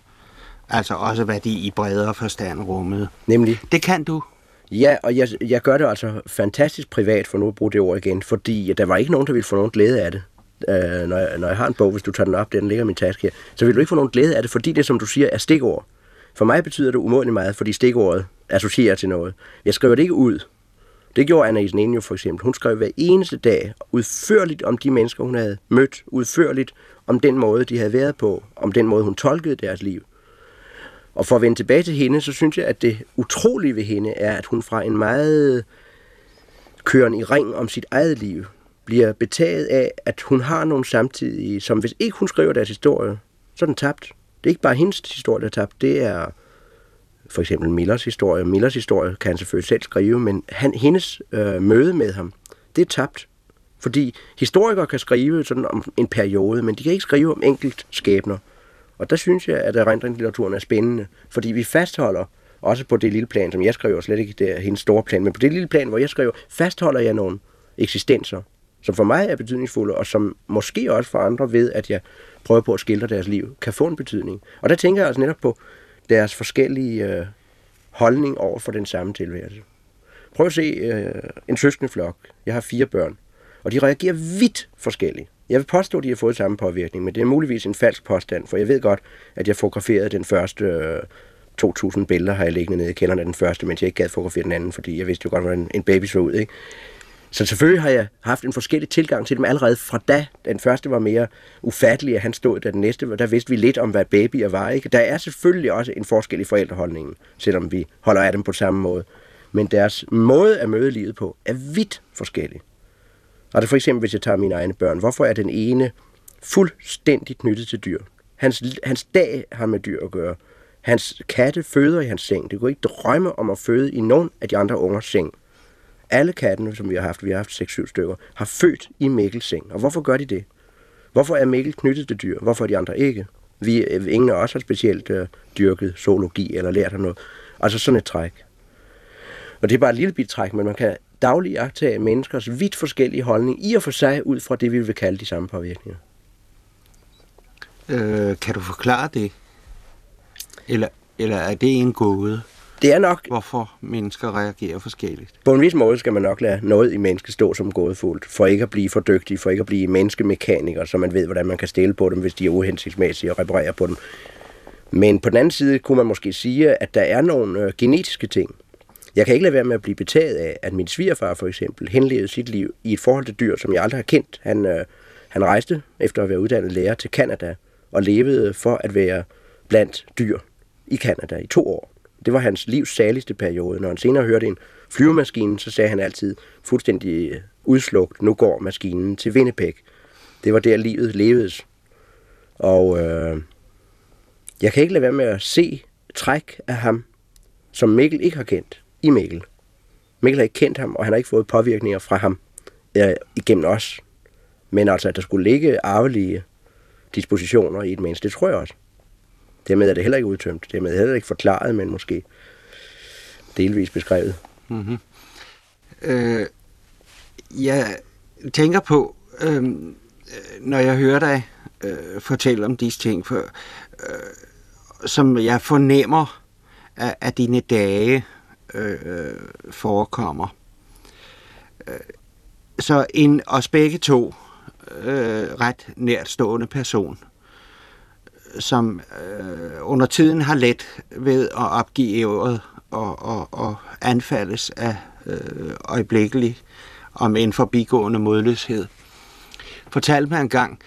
Altså også hvad de i bredere forstand rummede. Nemlig? Det kan du. Ja, og jeg, jeg gør det altså fantastisk privat, for nu at bruge det ord igen, fordi der var ikke nogen, der ville få nogen glæde af det øh, når, jeg, når jeg har en bog, hvis du tager den op, den ligger i min taske her, så vil du ikke få nogen glæde af det, fordi det, som du siger, er stikord. For mig betyder det umådeligt meget, fordi stikordet associerer til noget. Jeg skriver det ikke ud. Det gjorde Anna Isenenio for eksempel. Hun skrev hver eneste dag udførligt om de mennesker, hun havde mødt, udførligt om den måde, de havde været på, om den måde, hun tolkede deres liv. Og for at vende tilbage til hende, så synes jeg, at det utrolige ved hende er, at hun fra en meget køren i ring om sit eget liv, bliver betaget af, at hun har nogle samtidige, som hvis ikke hun skriver deres historie, så er den tabt. Det er ikke bare hendes historie, der er tabt, det er for eksempel Millers historie. Millers historie kan han selvfølgelig selv skrive, men han, hendes øh, møde med ham, det er tabt. Fordi historikere kan skrive sådan om en periode, men de kan ikke skrive om enkelt skæbner. Og der synes jeg, at erindringslitteraturen er spændende, fordi vi fastholder, også på det lille plan, som jeg skriver, slet ikke det er hendes store plan, men på det lille plan, hvor jeg skriver, fastholder jeg nogle eksistenser, som for mig er betydningsfulde, og som måske også for andre ved, at jeg prøver på at skildre deres liv, kan få en betydning. Og der tænker jeg altså netop på deres forskellige øh, holdning over for den samme tilværelse. Prøv at se øh, en søskende flok. Jeg har fire børn, og de reagerer vidt forskelligt. Jeg vil påstå, at de har fået samme påvirkning, men det er muligvis en falsk påstand, for jeg ved godt, at jeg fotograferede den første øh, 2.000 billeder, har jeg liggende nede i kælderen af den første, mens jeg ikke gad fotografere den anden, fordi jeg vidste jo godt, hvordan en baby så ud. Ikke? Så selvfølgelig har jeg haft en forskellig tilgang til dem allerede fra da. Den første var mere ufattelig, at han stod, der den næste, der vidste vi lidt om, hvad babyer var. Ikke? Der er selvfølgelig også en forskel i forældreholdningen, selvom vi holder af dem på samme måde. Men deres måde at møde livet på er vidt forskellig. Og det for eksempel, hvis jeg tager mine egne børn, hvorfor er den ene fuldstændig knyttet til dyr? Hans, hans dag har med dyr at gøre. Hans katte føder i hans seng. Det kunne ikke drømme om at føde i nogen af de andre ungers seng. Alle kattene, som vi har haft, vi har haft 6-7 stykker, har født i Mikkels seng. Og hvorfor gør de det? Hvorfor er Mikkel knyttet til dyr? Hvorfor er de andre ikke? Vi, øh, ingen af os har specielt øh, dyrket zoologi eller lært af noget. Altså sådan et træk. Og det er bare et lille bit træk, men man kan dagligt agtage menneskers vidt forskellige holdning, i og for sig ud fra det, vi vil kalde de samme påvirkninger. Øh, kan du forklare det? Eller, eller er det en gåde? Det er nok... Hvorfor mennesker reagerer forskelligt? På en vis måde skal man nok lade noget i mennesket stå som gådefuldt, for ikke at blive for dygtig, for ikke at blive menneskemekaniker, så man ved, hvordan man kan stille på dem, hvis de er uhensigtsmæssige og reparere på dem. Men på den anden side kunne man måske sige, at der er nogle øh, genetiske ting. Jeg kan ikke lade være med at blive betaget af, at min svigerfar for eksempel henlevede sit liv i et forhold til dyr, som jeg aldrig har kendt. Han, øh, han rejste efter at være uddannet lærer til Kanada og levede for at være blandt dyr i Kanada i to år. Det var hans livs saligste periode. Når han senere hørte en flyvemaskine, så sagde han altid fuldstændig øh, udslugt, nu går maskinen til Winnipeg. Det var der livet levedes. Og øh, jeg kan ikke lade være med at se træk af ham, som Mikkel ikke har kendt i Mikkel. Mikkel har ikke kendt ham, og han har ikke fået påvirkninger fra ham øh, igennem os. Men altså, at der skulle ligge arvelige dispositioner i et menneske, det tror jeg også. Dermed er det heller ikke udtømt. Dermed er det heller ikke forklaret, men måske delvis beskrevet. Mm-hmm. Øh, jeg tænker på, øhm, øh, når jeg hører dig øh, fortælle om disse ting, for, øh, som jeg fornemmer, at, at dine dage øh, forekommer. Øh, så en os begge to øh, ret nærtstående person – som øh, under tiden har let ved at opgive ævret og, og, og anfaldes af øh, øjeblikkelig om en forbigående modløshed, fortalte mig engang,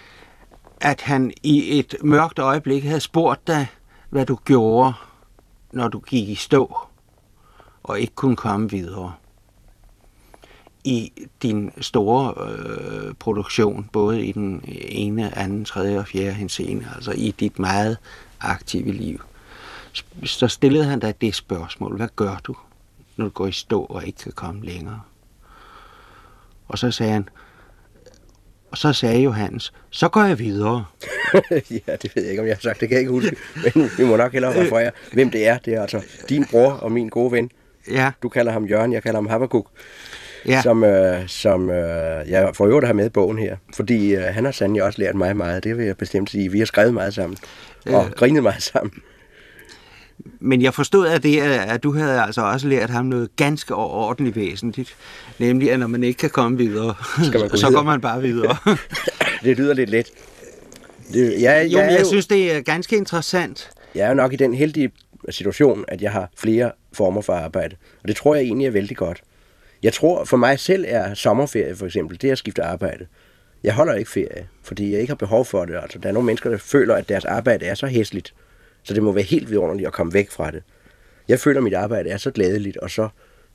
at han i et mørkt øjeblik havde spurgt dig, hvad du gjorde, når du gik i stå og ikke kunne komme videre i din store øh, produktion, både i den ene, anden, tredje og fjerde henseende, altså i dit meget aktive liv. Så stillede han dig det spørgsmål, hvad gør du, når du går i stå og ikke kan komme længere? Og så sagde han, og så sagde Johannes, så går jeg videre. ja, det ved jeg ikke, om jeg har sagt. Det kan jeg ikke huske. Men vi må nok hellere referere, hvem det er. Det er altså din bror og min gode ven. Ja. Du kalder ham Jørgen, jeg kalder ham Habakuk ja. som, øh, som øh, jeg får øvrigt have med i bogen her. Fordi øh, han har sandelig også lært mig meget, det vil jeg bestemt sige. Vi har skrevet meget sammen, og øh. grinet meget sammen. Men jeg forstod af det, at du havde altså også lært ham noget ganske ordentligt væsentligt. Nemlig, at når man ikke kan komme videre, Skal man så videre? går man bare videre. det lyder lidt let. Det, jeg, jo, jeg, jeg jo, synes, det er ganske interessant. Jeg er nok i den heldige situation, at jeg har flere former for arbejde. Og det tror jeg egentlig er vældig godt. Jeg tror, for mig selv er sommerferie for eksempel, det er at skifte arbejde. Jeg holder ikke ferie, fordi jeg ikke har behov for det. Altså, der er nogle mennesker, der føler, at deres arbejde er så hæsligt, så det må være helt vidunderligt at komme væk fra det. Jeg føler, at mit arbejde er så glædeligt og så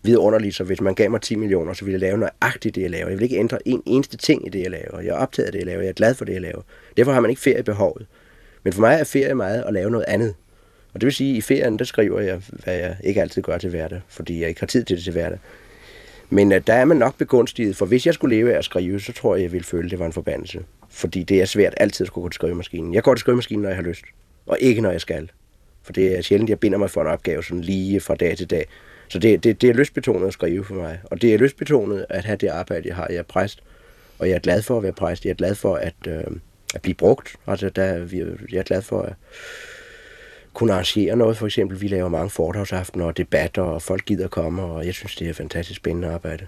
vidunderligt, så hvis man gav mig 10 millioner, så ville jeg lave nøjagtigt det, jeg laver. Jeg vil ikke ændre en eneste ting i det, jeg laver. Jeg er optaget af det, jeg laver. Jeg er glad for det, jeg laver. Derfor har man ikke feriebehovet. Men for mig er ferie meget at lave noget andet. Og det vil sige, at i ferien, der skriver jeg, hvad jeg ikke altid gør til hverdag, fordi jeg ikke har tid til det til hverdag. Men uh, der er man nok begunstiget, for hvis jeg skulle leve af at skrive, så tror jeg, jeg ville føle, at det var en forbandelse. Fordi det er svært altid at skulle gå til skrivemaskinen. Jeg går til skrivemaskinen, når jeg har lyst, og ikke når jeg skal. For det er sjældent, jeg binder mig for en opgave sådan lige fra dag til dag. Så det, det, det er lystbetonet at skrive for mig. Og det er lystbetonet at have det arbejde, jeg har. Jeg er præst, og jeg er glad for at være præst. Jeg er glad for at, øh, at blive brugt. Altså, der, jeg er glad for at kunne arrangere noget. For eksempel, vi laver mange foredragsaftener og debatter, og folk gider komme, og jeg synes, det er fantastisk spændende arbejde.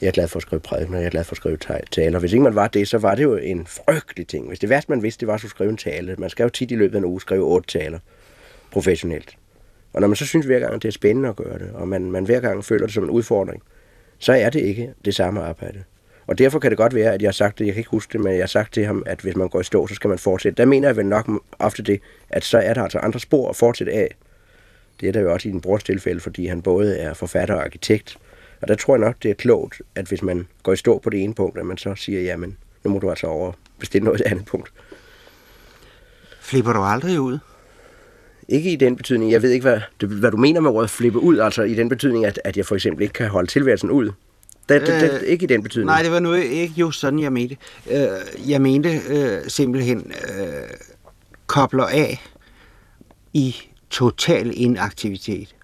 Jeg er glad for at skrive prædikener, jeg er glad for at skrive taler. Hvis ikke man var det, så var det jo en frygtelig ting. Hvis det værste, man vidste, det var at skrive en tale. Man skal jo tit i løbet af en uge skrive otte taler professionelt. Og når man så synes hver gang, det er spændende at gøre det, og man, man hver gang føler det som en udfordring, så er det ikke det samme arbejde. Og derfor kan det godt være, at jeg har sagt det, jeg kan ikke huske det, men jeg har sagt til ham, at hvis man går i stå, så skal man fortsætte. Der mener jeg vel nok ofte det, at så er der altså andre spor at fortsætte af. Det er der jo også i den brors tilfælde, fordi han både er forfatter og arkitekt. Og der tror jeg nok, det er klogt, at hvis man går i stå på det ene punkt, at man så siger, jamen, nu må du altså over bestille noget andet punkt. Flipper du aldrig ud? Ikke i den betydning, jeg ved ikke, hvad, hvad du mener med ordet flippe ud, altså i den betydning, at, at jeg for eksempel ikke kan holde tilværelsen ud. Det, det, det, øh, ikke i den betydning. Nej, det var nu ikke just sådan, jeg mente. Øh, jeg mente øh, simpelthen øh, kobler af i total inaktivitet.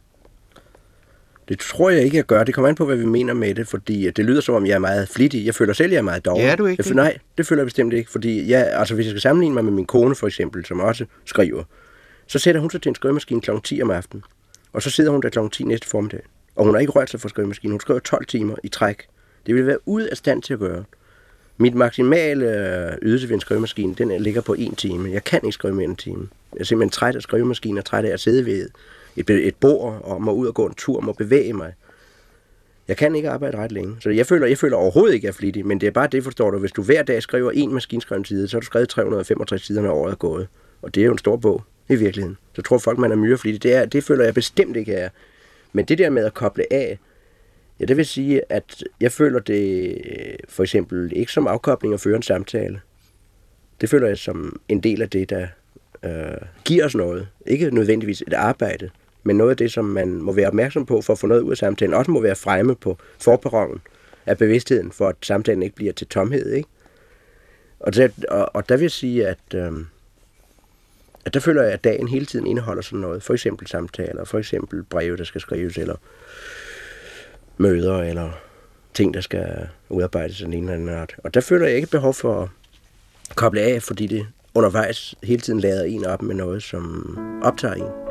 Det tror jeg ikke, jeg gør. Det kommer an på, hvad vi mener med det, fordi det lyder som om, jeg er meget flittig. Jeg føler selv, jeg er meget dårlig. Ja, du ikke jeg føler, Nej, det føler jeg bestemt ikke, fordi jeg, altså, hvis jeg skal sammenligne mig med min kone for eksempel, som også skriver, så sætter hun sig til en skrivemaskine kl. 10 om aftenen, og så sidder hun der kl. 10 næste formiddag. Og hun har ikke rørt sig for skrivemaskinen. Hun skriver 12 timer i træk. Det vil være ude af stand til at gøre. Mit maksimale øh, ydelse ved en skrivemaskine, den ligger på en time. Jeg kan ikke skrive mere end en time. Jeg er simpelthen træt af skrivemaskinen og træt af at sidde ved et, et bord og må ud og gå en tur og må bevæge mig. Jeg kan ikke arbejde ret længe. Så jeg føler, jeg føler overhovedet ikke, at jeg er flittig, men det er bare det, forstår du. Hvis du hver dag skriver en maskinskrevet side, så har du skrevet 365 sider, når året er gået. Og det er jo en stor bog i virkeligheden. Så tror folk, man er myreflittig. Det, er, det føler jeg bestemt ikke er. Men det der med at koble af, ja, det vil sige, at jeg føler det øh, for eksempel ikke som afkobling at føre en samtale. Det føler jeg som en del af det, der øh, giver os noget. Ikke nødvendigvis et arbejde, men noget af det, som man må være opmærksom på for at få noget ud af samtalen. Også må være fremme på forperronen af bevidstheden, for at samtalen ikke bliver til tomhed. Ikke? Og, der, og, og der vil jeg sige, at... Øh, at der føler jeg, at dagen hele tiden indeholder sådan noget. For eksempel samtaler, for eksempel breve, der skal skrives, eller møder, eller ting, der skal udarbejdes af en eller anden art. Og der føler jeg ikke behov for at koble af, fordi det undervejs hele tiden lader en op med noget, som optager en.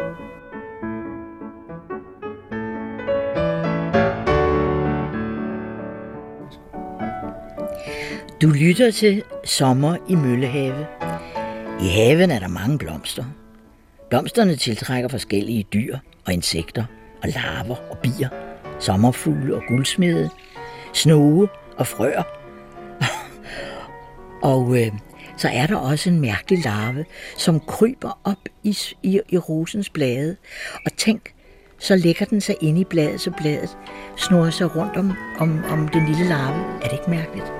Du lytter til Sommer i Møllehave i haven er der mange blomster. Blomsterne tiltrækker forskellige dyr og insekter og larver og bier, sommerfugle og guldsmede, snoge og frøer. og øh, så er der også en mærkelig larve, som kryber op i, i, i rosens blade. Og tænk, så lægger den sig ind i bladet, så bladet snurrer sig rundt om, om, om den lille larve. Er det ikke mærkeligt?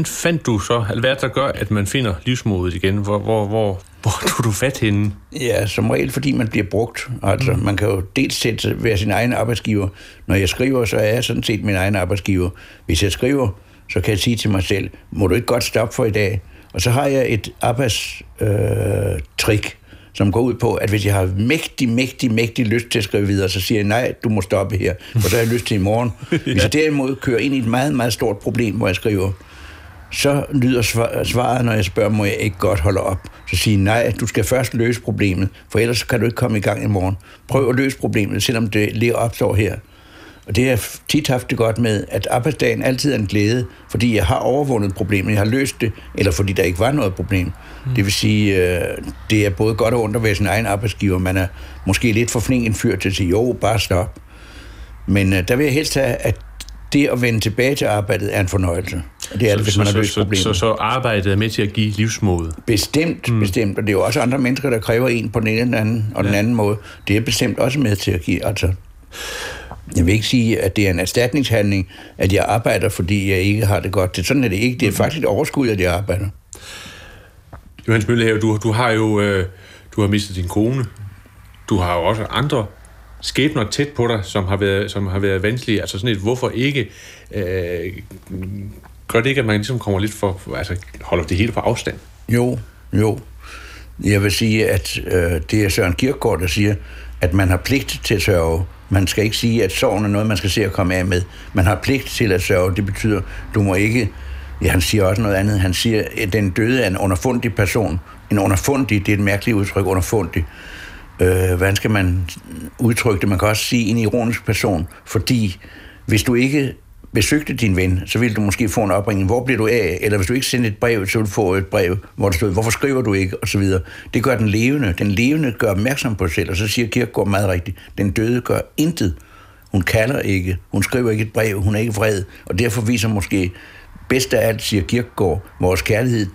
Hvordan fandt du så, eller hvad der gør, at man finder livsmodet igen? Hvor, hvor, hvor, hvor tog du fat henne? Ja, som regel, fordi man bliver brugt. Altså, mm. man kan jo dels sætte, være sin egen arbejdsgiver. Når jeg skriver, så er jeg sådan set min egen arbejdsgiver. Hvis jeg skriver, så kan jeg sige til mig selv, må du ikke godt stoppe for i dag? Og så har jeg et arbejdstrik, øh, som går ud på, at hvis jeg har mægtig, mægtig, mægtig lyst til at skrive videre, så siger jeg, nej, du må stoppe her, for så har jeg lyst til i morgen. Hvis jeg derimod kører ind i et meget, meget stort problem, hvor jeg skriver, så lyder svaret, når jeg spørger, må jeg ikke godt holde op? Så siger nej, du skal først løse problemet, for ellers kan du ikke komme i gang i morgen. Prøv at løse problemet, selvom det lige opstår her. Og det har jeg tit haft det godt med, at arbejdsdagen altid er en glæde, fordi jeg har overvundet problemet, jeg har løst det, eller fordi der ikke var noget problem. Mm. Det vil sige, øh, det er både godt og ondt at være sin egen arbejdsgiver. Man er måske lidt for flink en fyr til at sige, jo, bare stop. Men øh, der vil jeg helst have, at det at vende tilbage til arbejdet er en fornøjelse. Og det er så, det, hvis så, man har så, løst så, problemet. så, så arbejdet er med til at give livsmod. Bestemt, mm. bestemt. Og det er jo også andre mennesker, der kræver en på den ene eller anden, og ja. den anden måde. Det er bestemt også med til at give. Altså, jeg vil ikke sige, at det er en erstatningshandling, at jeg arbejder, fordi jeg ikke har det godt. Det, sådan er det ikke. Det er faktisk et overskud, at jeg arbejder. Johannes Møllehave, du, du har jo øh, du har mistet din kone. Du har jo også andre skæbner tæt på dig, som har været, som har været vanskelige. Altså sådan et, hvorfor ikke? Øh, gør det ikke, at man ligesom kommer lidt for, altså holder det hele på afstand? Jo, jo. Jeg vil sige, at øh, det er Søren Kierkegaard, der siger, at man har pligt til at sørge. Man skal ikke sige, at sorgen er noget, man skal se at komme af med. Man har pligt til at sørge. Det betyder, du må ikke... Ja, han siger også noget andet. Han siger, at den døde er en underfundig person. En underfundig, det er et mærkeligt udtryk, underfundig. Øh, hvordan skal man udtrykke det? Man kan også sige en ironisk person, fordi hvis du ikke besøgte din ven, så ville du måske få en opringning, hvor bliver du af? Eller hvis du ikke sendte et brev, så ville du få et brev, hvor der stod, hvorfor skriver du ikke? Og så videre. Det gør den levende. Den levende gør opmærksom på sig selv, og så siger Kierkegaard meget rigtigt, den døde gør intet. Hun kalder ikke, hun skriver ikke et brev, hun er ikke vred, og derfor viser måske bedst af alt, siger Kierkegaard, vores kærlighed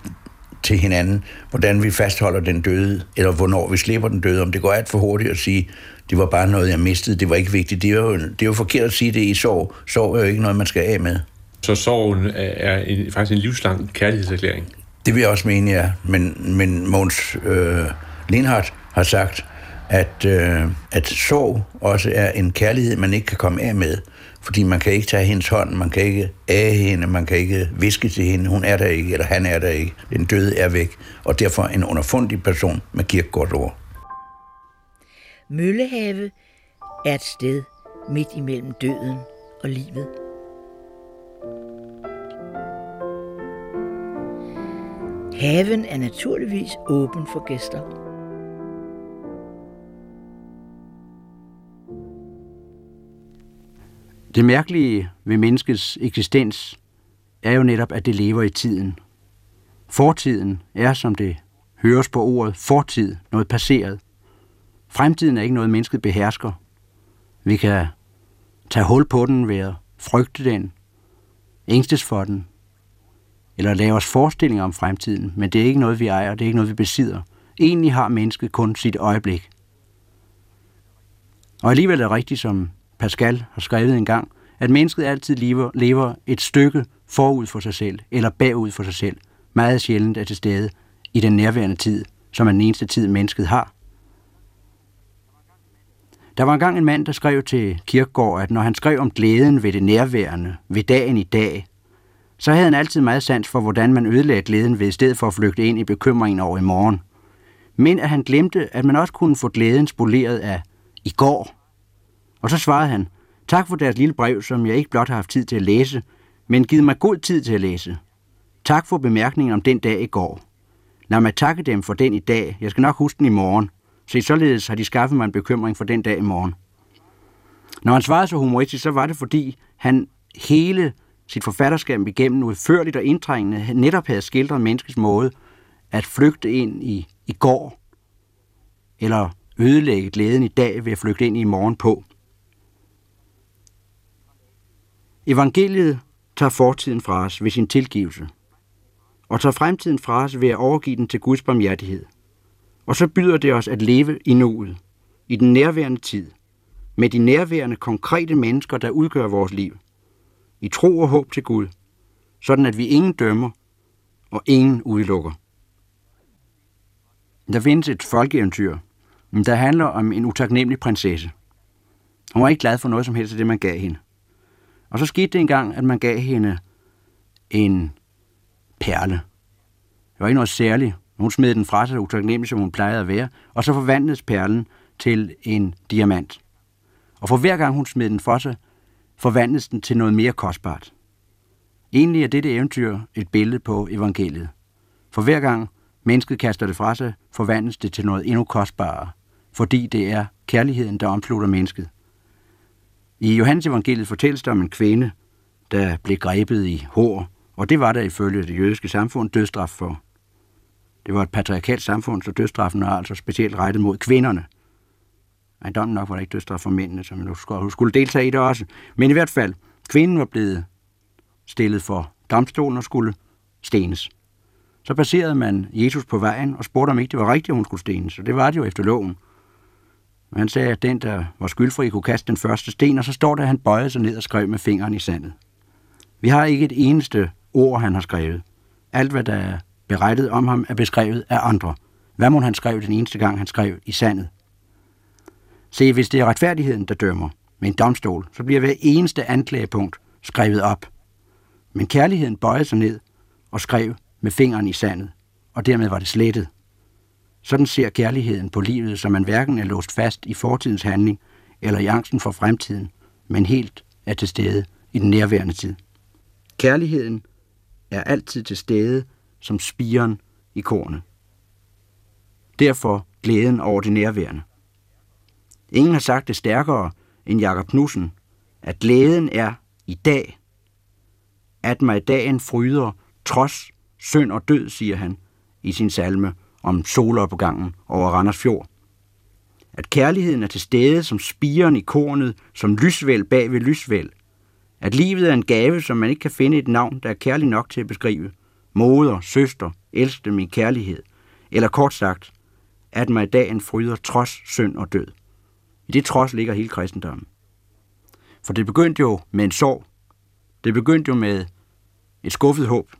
til hinanden, hvordan vi fastholder den døde, eller hvornår vi slipper den døde, om det går alt for hurtigt at sige, det var bare noget, jeg mistede, det var ikke vigtigt. Det er jo, det er jo forkert at sige det i sorg. Sorg er jo ikke noget, man skal af med. Så sorgen er en, faktisk en livslang kærlighedserklæring? Det vil jeg også mene, ja. Men, men Måns øh, Lindhardt har sagt, at, øh, at sorg også er en kærlighed, man ikke kan komme af med. Fordi man kan ikke tage hendes hånd, man kan ikke af hende, man kan ikke viske til hende, hun er der ikke, eller han er der ikke. Den døde er væk, og derfor en underfundig person med kirkegård ord. Møllehave er et sted midt imellem døden og livet. Haven er naturligvis åben for gæster. Det mærkelige ved menneskets eksistens er jo netop, at det lever i tiden. Fortiden er, som det høres på ordet, fortid, noget passeret. Fremtiden er ikke noget, mennesket behersker. Vi kan tage hul på den ved at frygte den, ængstes for den, eller lave os forestillinger om fremtiden, men det er ikke noget, vi ejer, det er ikke noget, vi besidder. Egentlig har mennesket kun sit øjeblik. Og alligevel er det rigtigt, som Pascal har skrevet en gang, at mennesket altid lever, lever et stykke forud for sig selv, eller bagud for sig selv, meget sjældent er til stede i den nærværende tid, som er den eneste tid, mennesket har. Der var engang en mand, der skrev til Kirkegaard, at når han skrev om glæden ved det nærværende, ved dagen i dag, så havde han altid meget sans for, hvordan man ødelagde glæden ved i stedet for at flygte ind i bekymringen over i morgen. Men at han glemte, at man også kunne få glæden spoleret af i går. Og så svarede han, tak for deres lille brev, som jeg ikke blot har haft tid til at læse, men givet mig god tid til at læse. Tak for bemærkningen om den dag i går. Lad mig takke dem for den i dag. Jeg skal nok huske den i morgen. Se, således har de skaffet mig en bekymring for den dag i morgen. Når han svarede så humoristisk, så var det fordi, han hele sit forfatterskab igennem udførligt og indtrængende netop havde skildret menneskets måde at flygte ind i, i går, eller ødelægge glæden i dag ved at flygte ind i morgen på. Evangeliet tager fortiden fra os ved sin tilgivelse, og tager fremtiden fra os ved at overgive den til Guds barmhjertighed. Og så byder det os at leve i nuet, i den nærværende tid, med de nærværende konkrete mennesker, der udgør vores liv, i tro og håb til Gud, sådan at vi ingen dømmer og ingen udelukker. Der findes et folkeeventyr, der handler om en utaknemmelig prinsesse. Hun var ikke glad for noget som helst af det, man gav hende. Og så skete det engang, at man gav hende en perle. Det var ikke noget særligt. Hun smed den fra sig, utaknemmelig som hun plejede at være, og så forvandledes perlen til en diamant. Og for hver gang hun smed den fra sig, forvandledes den til noget mere kostbart. Egentlig er dette eventyr et billede på evangeliet. For hver gang mennesket kaster det fra sig, forvandles det til noget endnu kostbarere, fordi det er kærligheden, der omslutter mennesket. I Johannes evangeliet fortælles der om en kvinde, der blev grebet i hår, og det var der ifølge det jødiske samfund dødstraf for. Det var et patriarkalt samfund, så dødstraffen var altså specielt rettet mod kvinderne. Ejendommen nok var der ikke dødstraf for mændene, som nu skulle, skulle deltage i det også. Men i hvert fald, kvinden var blevet stillet for domstolen og skulle stenes. Så baserede man Jesus på vejen og spurgte, om ikke det var rigtigt, at hun skulle stenes. Og det var det jo efter loven. Og han sagde, at den, der var skyldfri, kunne kaste den første sten, og så står der, at han bøjede sig ned og skrev med fingeren i sandet. Vi har ikke et eneste ord, han har skrevet. Alt, hvad der er berettet om ham, er beskrevet af andre. Hvad må han skrev den eneste gang, han skrev i sandet? Se, hvis det er retfærdigheden, der dømmer med en domstol, så bliver hver eneste anklagepunkt skrevet op. Men kærligheden bøjede sig ned og skrev med fingeren i sandet, og dermed var det slettet. Sådan ser kærligheden på livet, som man hverken er låst fast i fortidens handling eller i angsten for fremtiden, men helt er til stede i den nærværende tid. Kærligheden er altid til stede som spiren i kornet. Derfor glæden over det nærværende. Ingen har sagt det stærkere end Jakob Knudsen, at glæden er i dag, at mig dagen fryder, trods synd og død, siger han i sin salme om solopgangen over Randers Fjord. At kærligheden er til stede som spiren i kornet, som lysvæl bag ved lysvæl. At livet er en gave, som man ikke kan finde et navn, der er kærlig nok til at beskrive. Moder, søster, elskede min kærlighed. Eller kort sagt, at mig dagen fryder trods synd og død. I det trods ligger hele kristendommen. For det begyndte jo med en sorg. Det begyndte jo med et skuffet håb.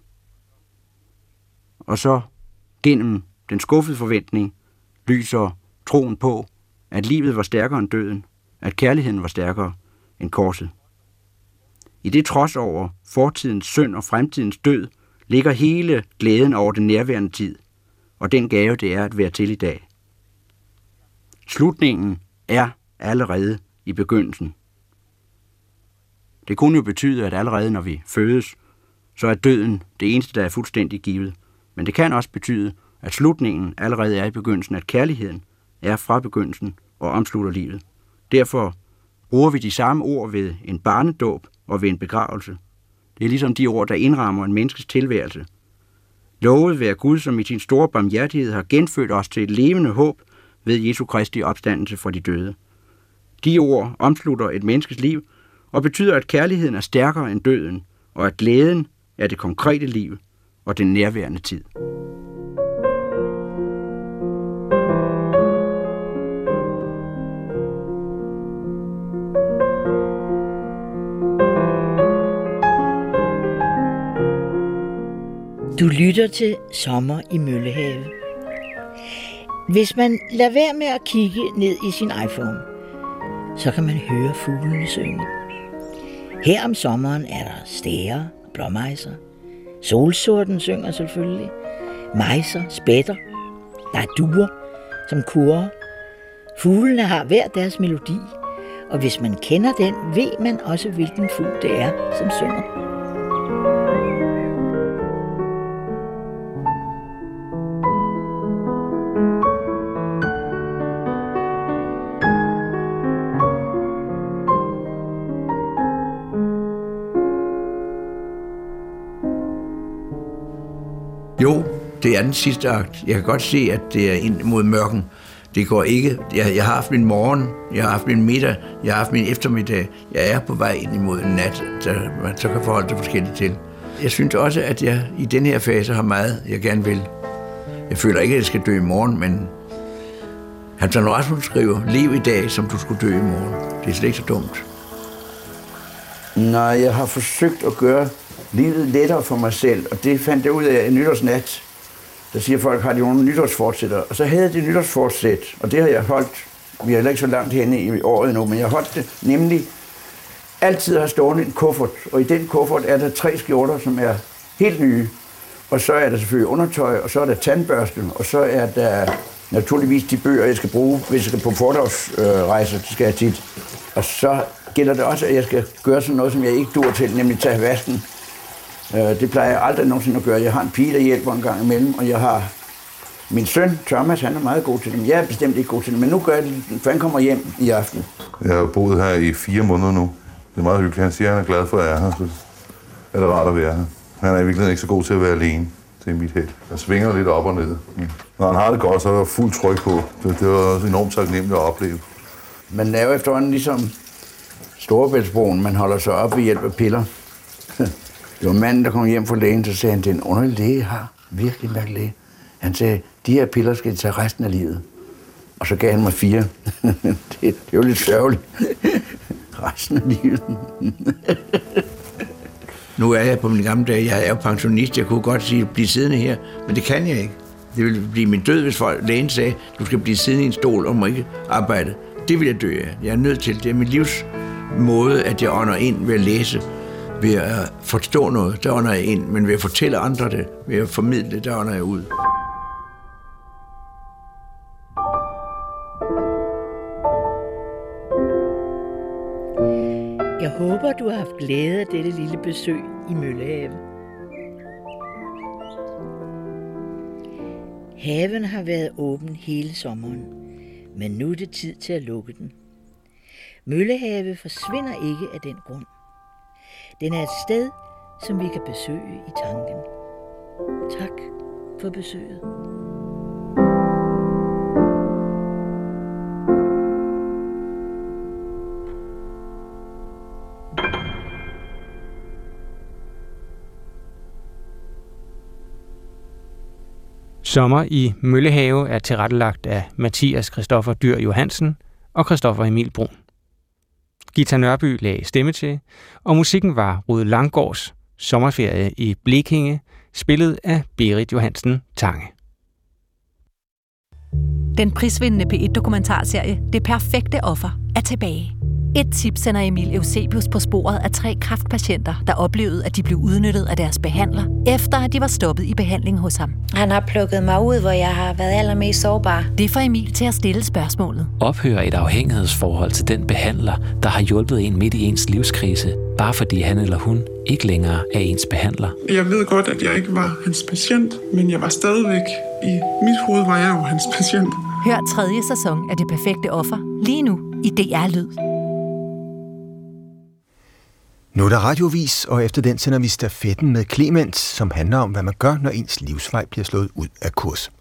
Og så gennem den skuffede forventning lyser troen på, at livet var stærkere end døden, at kærligheden var stærkere end korset. I det trods over fortidens synd og fremtidens død ligger hele glæden over den nærværende tid, og den gave det er at være til i dag. Slutningen er allerede i begyndelsen. Det kunne jo betyde, at allerede når vi fødes, så er døden det eneste, der er fuldstændig givet. Men det kan også betyde, at slutningen allerede er i begyndelsen, at kærligheden er fra begyndelsen og omslutter livet. Derfor bruger vi de samme ord ved en barnedåb og ved en begravelse. Det er ligesom de ord, der indrammer en menneskes tilværelse. Lovet være Gud, som i sin store barmhjertighed har genfødt os til et levende håb ved Jesu Kristi opstandelse fra de døde. De ord omslutter et menneskes liv og betyder, at kærligheden er stærkere end døden, og at glæden er det konkrete liv og den nærværende tid. Du lytter til Sommer i Møllehave. Hvis man lader være med at kigge ned i sin iPhone, så kan man høre fuglene synge. Her om sommeren er der stære og blåmejser. Solsorten synger selvfølgelig. Mejser, spætter. Der er duer, som kurer. Fuglene har hver deres melodi, og hvis man kender den, ved man også, hvilken fugl det er, som synger. Det er den sidste akt. Jeg kan godt se, at det er ind mod mørken. Det går ikke. Jeg, jeg har haft min morgen, jeg har haft min middag, jeg har haft min eftermiddag. Jeg er på vej ind imod en nat, så man så kan forholde sig forskelligt til. Jeg synes også, at jeg i den her fase har meget, jeg gerne vil. Jeg føler ikke, at jeg skal dø i morgen, men Hans Rasmus skriver, lev i dag, som du skulle dø i morgen. Det er slet ikke så dumt. Nej, jeg har forsøgt at gøre livet lettere for mig selv, og det fandt jeg ud af en nytårsnat. Der siger folk, har de nogle nytårsfortsætter? Og så havde de det nytårsfortsæt, og det har jeg holdt, vi er heller ikke så langt henne i året nu, men jeg har holdt det nemlig altid har stående en kuffert, og i den kuffert er der tre skjorter, som er helt nye. Og så er der selvfølgelig undertøj, og så er der tandbørsten, og så er der naturligvis de bøger, jeg skal bruge, hvis jeg skal på fordragsrejser, det skal jeg tit. Og så gælder det også, at jeg skal gøre sådan noget, som jeg ikke dur til, nemlig tage vasken det plejer jeg aldrig nogensinde at gøre. Jeg har en pige, der hjælper en gang imellem, og jeg har min søn, Thomas, han er meget god til det, jeg er bestemt ikke god til det, men nu gør jeg det, for han kommer hjem i aften. Jeg har boet her i fire måneder nu. Det er meget hyggeligt. Han siger, at han er glad for, at jeg er her. Så er det rart at være her. Han er i virkeligheden ikke så god til at være alene. Det er mit held. Jeg svinger lidt op og ned. Når han har det godt, så er der fuld tryk på. Det, det var også enormt taknemmeligt at opleve. Man er jo efterhånden ligesom Storebæltsbroen, man holder sig op ved hjælp af piller. Det var manden, der kom hjem fra lægen, så sagde han, det er en underlig læge, jeg har. Virkelig mærkelig læge. Han sagde, de her piller skal I tage resten af livet. Og så gav han mig fire. det, det er jo lidt sørgeligt. resten af livet. nu er jeg på min gamle dag, jeg er jo pensionist, jeg kunne godt sige, blive siddende her, men det kan jeg ikke. Det ville blive min død, hvis folk, lægen sagde, du skal blive siddende i en stol og må ikke arbejde. Det vil jeg dø af. Jeg er nødt til. Det er min livs måde, at jeg ånder ind ved at læse. Ved at forstå noget, der ånder jeg ind. Men ved at fortælle andre det, ved at formidle, der ånder jeg ud. Jeg håber, du har haft glæde af dette lille besøg i Møllehave. Haven har været åben hele sommeren, men nu er det tid til at lukke den. Møllehave forsvinder ikke af den grund. Den er et sted, som vi kan besøge i tanken. Tak for besøget. Sommer i Møllehave er tilrettelagt af Mathias Christoffer Dyr Johansen og Christoffer Emil Brun. Gita Nørby lagde stemme til, og musikken var Rude Langgårds Sommerferie i Blekinge, spillet af Berit Johansen Tange. Den prisvindende P1-dokumentarserie Det Perfekte Offer er tilbage. Et tip sender Emil Eusebius på sporet af tre kræftpatienter, der oplevede, at de blev udnyttet af deres behandler, efter at de var stoppet i behandling hos ham. Han har plukket mig ud, hvor jeg har været allermest sårbar. Det får Emil til at stille spørgsmålet. Ophører et afhængighedsforhold til den behandler, der har hjulpet en midt i ens livskrise, bare fordi han eller hun ikke længere er ens behandler? Jeg ved godt, at jeg ikke var hans patient, men jeg var stadigvæk i mit hoved var jeg jo hans patient. Hør tredje sæson af Det Perfekte Offer lige nu i DR Lyd. Nu er der radiovis, og efter den sender vi stafetten med Clement, som handler om, hvad man gør, når ens livsvej bliver slået ud af kurs.